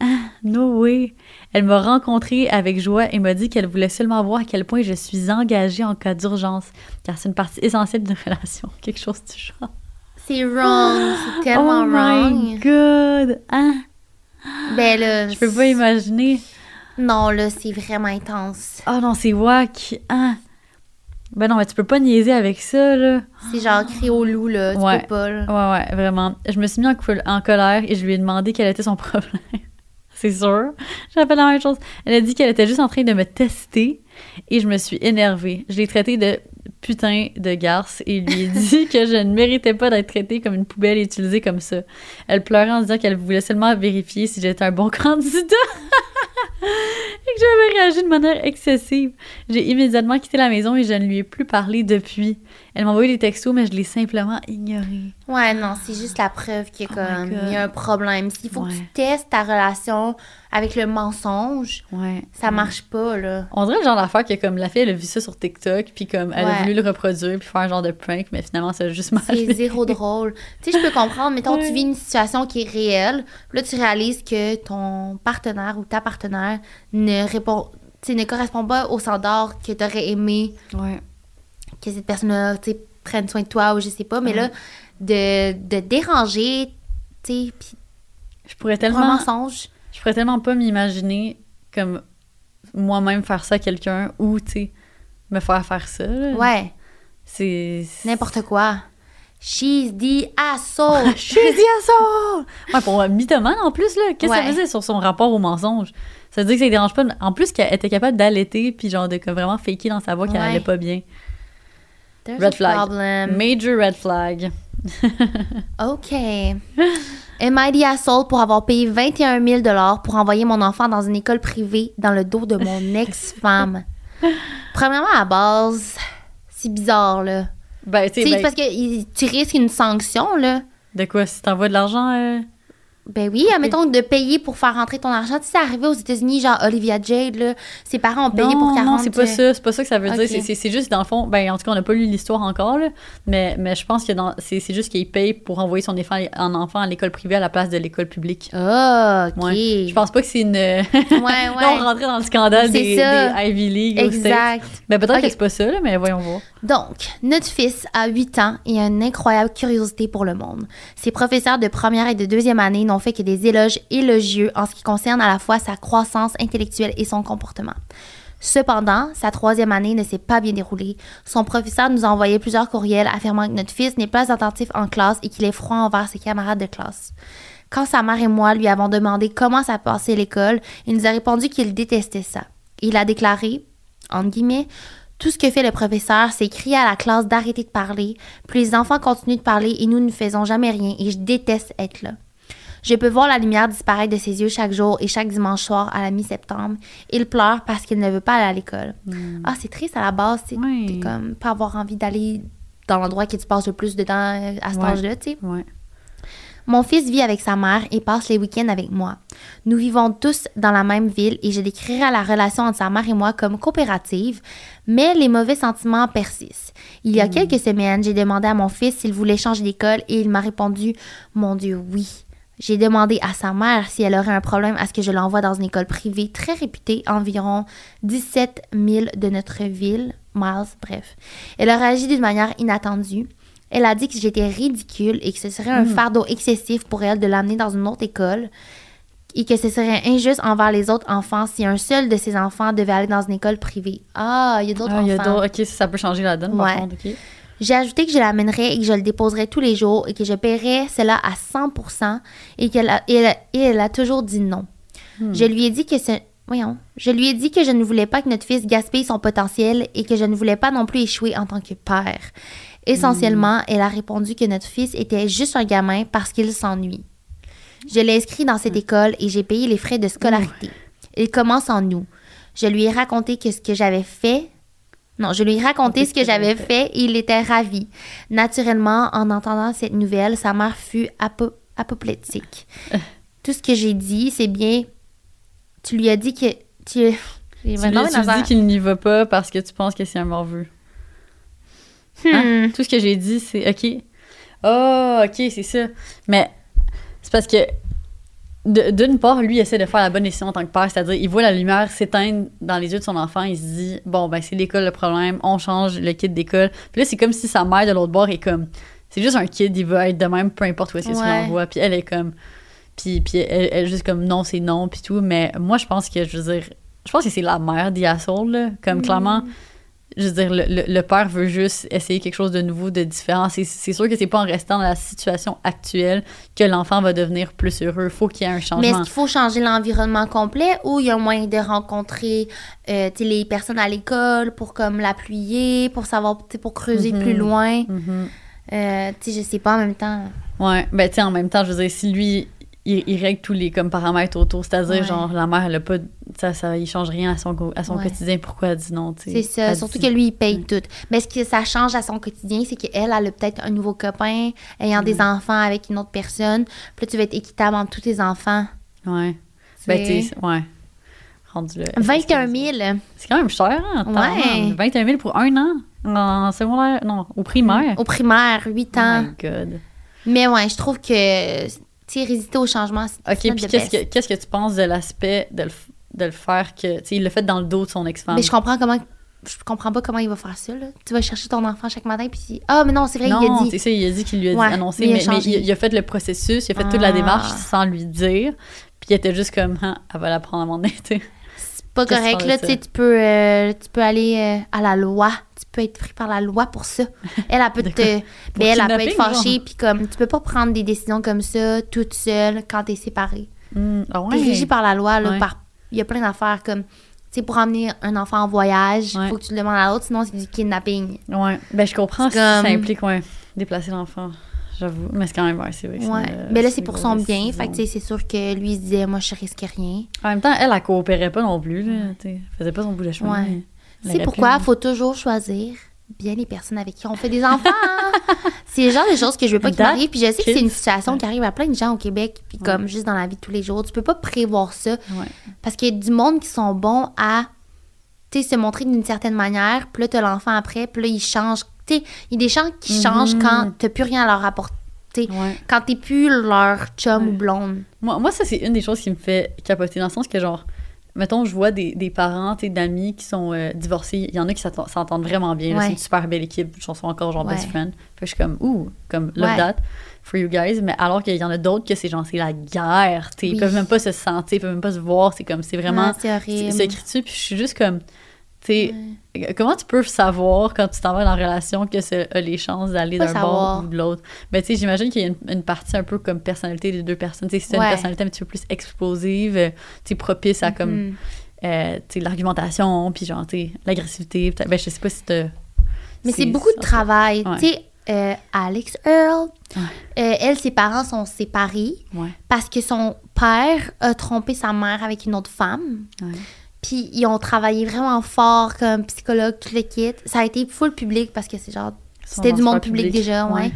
Ah, no way! Elle m'a rencontrée avec joie et m'a dit qu'elle voulait seulement voir à quel point je suis engagée en cas d'urgence, car c'est une partie essentielle d'une relation, quelque chose du genre. C'est wrong. C'est tellement oh my wrong. god! Ah, Ben là. je peux pas imaginer. Non, là, c'est vraiment intense. Oh non, c'est wack. Ah. Ben non, mais tu peux pas niaiser avec ça, là. C'est genre crier au loup, là. Tu Ouais. peux pas, là. Ouais, ouais, vraiment. Je me suis mis en, col- en colère et je lui ai demandé quel était son problème. C'est sûr. Fait la même chose. Elle a dit qu'elle était juste en train de me tester et je me suis énervée. Je l'ai traitée de putain de garce et lui ai dit que je ne méritais pas d'être traitée comme une poubelle et utilisée comme ça. Elle pleurait en disant qu'elle voulait seulement vérifier si j'étais un bon candidat. et que j'avais réagi de manière excessive. J'ai immédiatement quitté la maison et je ne lui ai plus parlé depuis. Elle m'a envoyé des textos, mais je l'ai simplement ignoré. Ouais, non, c'est juste la preuve qu'il y a, Oh comme, God. il y a un problème. S'il faut que tu testes ta relation avec le mensonge, Ouais. ça marche pas, là. On dirait le genre d'affaire que comme la fille elle a vu ça sur TikTok puis comme elle a voulu le reproduire puis faire un genre de prank mais finalement ça a juste mal C'est zéro drôle. Tu sais, je peux comprendre, mettons, Ouais. tu vis une situation qui est réelle, puis là, tu réalises que ton partenaire ou ta partenaire ne répond, tu sais, ne correspond pas au standard que tu aurais aimé Ouais. que cette personne-là, tu sais, prenne soin de toi ou je sais pas, mais Ouais. là, de, de déranger, tu sais, puis Je pourrais pour un tellement mensonge. Je pourrais tellement pas m'imaginer comme moi-même faire ça à quelqu'un ou tu sais me faire faire ça. là. Ouais, C'est n'importe quoi. She's the asshole. Je suis asshole! Ouais, pour un mythomane en plus, là, qu'est-ce que ça Ouais. faisait sur son rapport au mensonge? Ça veut dire que ça ne dérange pas. En plus, qu'elle était capable d'allaiter puis genre de comme vraiment faker dans sa voix qu'elle Ouais. allait pas bien. There's Red a flag. problem. Major red flag. OK. I the asshole pour avoir payé 21 000 pour envoyer mon enfant dans une école privée dans le dos de mon ex-femme? Premièrement, à base, c'est bizarre, là. Ben, tu ben, parce que tu risques une sanction, là. de quoi? Si t'envoies de l'argent, euh, Ben oui, admettons de payer pour faire rentrer ton argent. Tu sais, c'est arrivé aux États-Unis, genre Olivia Jade, là. Ses parents ont payé non, pour 40... non, c'est pas ça. C'est pas ça que ça veut Ok. dire. C'est- juste, dans le fond, ben, en tout cas, on n'a pas lu l'histoire encore, là, mais, mais je pense que c'est juste qu'il paye pour envoyer son enfant, un enfant à l'école privée à la place de l'école publique. Ah, OK. Ouais. Je pense pas que c'est une... Ouais, Là, on ouais. rentrait dans le scandale des, des Ivy League. Exact. Ben, peut-être Ok. que c'est pas ça, là, mais voyons voir. Donc, notre fils a 8 ans et a une incroyable curiosité pour le monde. Ses professeurs de première et de deuxième année n'ont fait que des éloges élogieux en ce qui concerne à la fois sa croissance intellectuelle et son comportement. Cependant, sa troisième année ne s'est pas bien déroulée. Son professeur nous a envoyé plusieurs courriels affirmant que notre fils n'est pas attentif en classe et qu'il est froid envers ses camarades de classe. Quand sa mère et moi lui avons demandé comment ça passait l'école, il nous a répondu qu'il détestait ça. Il a déclaré, entre guillemets, tout ce que fait le professeur, c'est crier à la classe d'arrêter de parler, puis les enfants continuent de parler et nous ne faisons jamais rien et je déteste être là. Je peux voir la lumière disparaître de ses yeux chaque jour et chaque dimanche soir à la mi-septembre. Il pleure parce qu'il ne veut pas aller à l'école. Ah, c'est triste à la base, c'est Oui. comme pas avoir envie d'aller dans l'endroit que tu passes le plus de temps euh, à cet Ouais. âge-là, tu sais. Ouais. Mon fils vit avec sa mère et passe les week-ends avec moi. Nous vivons tous dans la même ville et je décrirais la relation entre sa mère et moi comme coopérative, mais les mauvais sentiments persistent. Il y a quelques semaines, j'ai demandé à mon fils s'il voulait changer d'école et il m'a répondu Mon Dieu, oui. J'ai demandé à sa mère si elle aurait un problème à ce que je l'envoie dans une école privée très réputée, environ 17 000 de notre ville, miles, bref. Elle a réagi d'une manière inattendue. Elle a dit que j'étais ridicule et que ce serait un fardeau excessif pour elle de l'amener dans une autre école et que ce serait injuste envers les autres enfants si un seul de ses enfants devait aller dans une école privée. Ah, il y a d'autres Ah, il y a enfants. d'autres- ok, ça, ça peut changer la donne, Ouais. par contre, ok. J'ai ajouté que je l'amènerais et que je le déposerais tous les jours et que je paierais cela à 100% et qu'elle a, et elle, a- et elle a toujours dit non. Je lui ai dit que ce... Voyons. Je lui ai dit que je ne voulais pas que notre fils gaspille son potentiel et que je ne voulais pas non plus échouer en tant que père. Essentiellement, elle a répondu que notre fils était juste un gamin parce qu'il s'ennuie. Je l'ai inscrit dans cette école et j'ai payé les frais de scolarité. Il commence en nous. Je lui ai raconté que ce que j'avais fait. Non, je lui ai raconté ce que j'avais fait et il était ravi. Naturellement, en entendant cette nouvelle, sa mère fut apo- apoplectique. Tout ce que j'ai dit, c'est bien. Tu lui as dit que. Tu, Tu lui, tu dis qu'il n'y va pas parce que tu penses que c'est un morveux. Hein? Hmm. Tout ce que j'ai dit, c'est OK. Oh, OK, c'est ça. Mais c'est parce que d'une part, lui, il essaie de faire la bonne décision en tant que père, c'est-à-dire il voit la lumière s'éteindre dans les yeux de son enfant, il se dit bon ben c'est l'école le problème, on change le kit d'école. Puis là, c'est comme si sa mère de l'autre bord est comme c'est juste un kid, il va être de même peu importe où est-ce que tu l'envoies. Puis elle est comme puis, puis elle, elle est juste comme non, c'est non puis tout, mais moi je pense que je veux dire je pense que c'est la mère d'Yasol là, comme Mm. clairement je veux dire, le, le- le père veut juste essayer quelque chose de nouveau, de différent. C'est- sûr que c'est pas en restant dans la situation actuelle que l'enfant va devenir plus heureux. Faut qu'il y ait un Mais est-ce changement. qu'il faut changer l'environnement complet ou il y a un moyen de rencontrer euh, les personnes à l'école pour comme l'appuyer, pour savoir, pour creuser plus loin? Mhm. Euh, tu sais, je sais pas en même temps. Ouais, ben tu sais, en même temps, je veux dire, si lui, il, il règle tous les comme paramètres autour, c'est-à-dire, Ouais. genre, la mère, elle a pas. Ça, ça, il change rien à son, à son Ouais. quotidien, pourquoi elle dit non. C'est ça. Surtout dit- que lui, il paye tout. Mais ce que ça change à son quotidien, c'est qu'elle, elle a peut-être un nouveau copain, ayant des enfants avec une autre personne. Puis là, tu vas être équitable entre tous tes enfants. Ouais. Ben, tu sais, ouais. Rendu là. 21 000. C'est quand même cher, hein? Ouais. tabarnak. 21 000 pour un an en secondaire, non, au primaire. Au primaire, 8 Oh ans. my god. Mais ouais, je trouve que, sais, résister au changement, Ok, puis qu'est-ce que, qu'est-ce que tu penses de l'aspect de le, de le faire que. Tu sais, il l'a fait dans le dos de son ex-femme? Mais je comprends comment. Je comprends pas comment il va faire ça, là. Tu vas chercher ton enfant chaque matin, puis. Ah, mais non, c'est vrai, il a Non, dit. c'est ça, il a dit qu'il lui a dit- annoncé, mais il a mais, il, il a fait le processus, il a fait toute la Ah. démarche sans lui dire. Puis il était juste comme, ah, elle va la prendre à mon nez. C'est pas correct, là. Tu sais, tu peux, euh, tu peux aller euh, à la loi. Tu peux être pris par la loi pour ça. Elle, elle peut te. Mais elle, elle peut kidnapping, être fâchée, puis comme. Tu peux pas prendre des décisions comme ça, toute seule, quand t'es séparée. Ah T'es régie par la loi, là. Ouais. par- Il y a plein d'affaires comme. Tu pour emmener un enfant en voyage, il Ouais. faut que tu le demandes à l'autre, sinon c'est du kidnapping. Ouais, ben je comprends si comme- ça implique, ouais, déplacer l'enfant. J'avoue. Mais c'est quand même, ouais, c'est vrai. que Ouais. une, Mais là, c'est pour son bien. Fait que, c'est sûr que lui, il se disait, moi, je risque rien. En même temps, elle, elle coopérait pas non plus, là. Elle faisait pas son bout de chemin. Ouais. mais elle C'est pourquoi il faut toujours choisir bien les personnes avec qui on fait des enfants. c'est le genre de choses que je veux pas qu'il m'arrive. Puis je sais que c'est une situation qui arrive à plein de gens au Québec, puis Ouais. comme juste dans la vie de tous les jours. Tu peux pas prévoir ça. Ouais. Parce qu'il y a du monde qui sont bons à, se montrer d'une certaine manière. Puis là, t'as l'enfant après, puis là, il change. Il y a des gens qui Mhm. changent quand t'as plus rien à leur apporter. Ouais. Quand t'es plus leur chum ou blonde. Moi, moi, ça, c'est une des choses qui me fait capoter, dans le sens que, genre, mettons, je vois des, des parents, d'amis qui sont euh, divorcés. Il y en a qui s'entendent vraiment bien. Ouais. C'est une super belle équipe. Je sont encore, genre, best friend. Fait que je suis comme, ouh, comme, love Ouais. that for you guys. Mais alors qu'il y en a d'autres que c'est, genre, c'est la guerre, tu sais. Ils Oui. peuvent même pas se sentir, ils peuvent même pas se voir. C'est comme, c'est vraiment. C'est c'est horrible. c'est écrit dessus. Puis je suis juste comme, tu comment tu peux savoir quand tu t'en vas dans la relation que ça a les chances d'aller d'un bord ou de l'autre? Ben, tu j'imagine qu'il y a une, une partie un peu comme personnalité des deux personnes. Tu si t'as Ouais. une personnalité un petit peu plus explosive, euh, tu propice à comme, Mhm. euh, tu l'argumentation, puis genre, tu l'agressivité. Ben, je sais pas si t'as. Mais c'est beaucoup de travail. Ouais. Tu sais, euh, Alex Earl, Ouais. euh, elle, ses parents sont séparés parce que son père a trompé sa mère avec une autre femme. Ouais. Puis ils ont travaillé vraiment fort comme psychologue, tout le kit. Ça a été full public parce que c'est genre. C'était du monde public, déjà, ouais.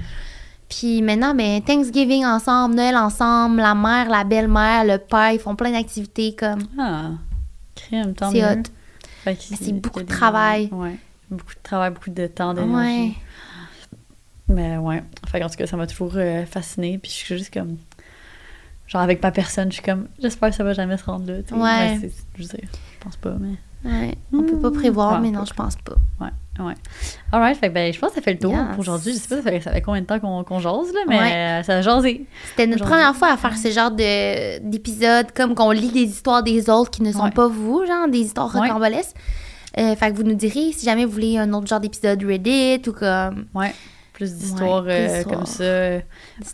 Puis maintenant, ben, Thanksgiving ensemble, Noël ensemble, la mère, la belle-mère, le père, ils font plein d'activités comme. Ah, crème, tant C'est hot. Mais c'est beaucoup de des- travail. Ouais. Beaucoup de travail, beaucoup de temps, d'énergie. Ouais. Mais ouais. Fait en tout cas, ça m'a toujours euh, fascinée. Puis je suis juste comme. Genre, avec ma personne, je suis comme. J'espère que ça va jamais se rendre là. tu sais. Ouais. C'est- je veux dire, pense pas, mais. Ouais. On peut pas Hmm. prévoir, mais on non, je pense pas. Ouais, ouais. Alright, fait que ben, je pense que ça fait le tour Yes. pour aujourd'hui. Je sais pas ça fait, ça fait combien de temps qu'on qu'on jase, là, mais Ouais. ça a jasé. C'était notre première fois à faire ce genre de- d'épisode, comme qu'on lit des histoires des autres qui ne sont Ouais. pas vous, genre des histoires rocambolesques. Euh, fait que vous nous direz si jamais vous voulez un autre genre d'épisode Reddit ou comme Ouais. Plus d'histoires euh, comme ça. euh,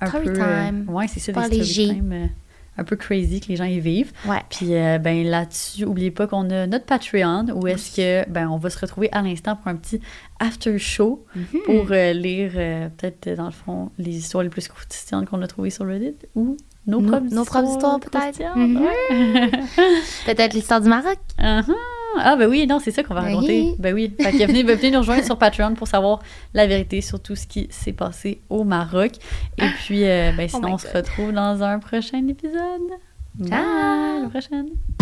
un story peu. euh, ouais, c'est ça, des story time. Un peu crazy que les gens y vivent. Ouais. Puis euh, ben là-dessus, oubliez pas qu'on a notre Patreon où est-ce que ben on va se retrouver à l'instant pour un petit after show Mhm. pour euh, lire euh, peut-être euh, dans le fond les histoires les plus croustillantes qu'on a trouvées sur Reddit ou nos, Nos- propres nos propres histoires, peut-être. Mhm. ouais. Peut-être l'histoire du Maroc. Uh-huh. Ah ben oui, non, c'est ça qu'on va Ben raconter. Ben oui. Fait que venez, venez nous rejoindre sur Patreon pour savoir la vérité sur tout ce qui s'est passé au Maroc. Et puis, euh, ben, sinon, Oh my on se retrouve dans un prochain épisode. Ciao. À la prochaine.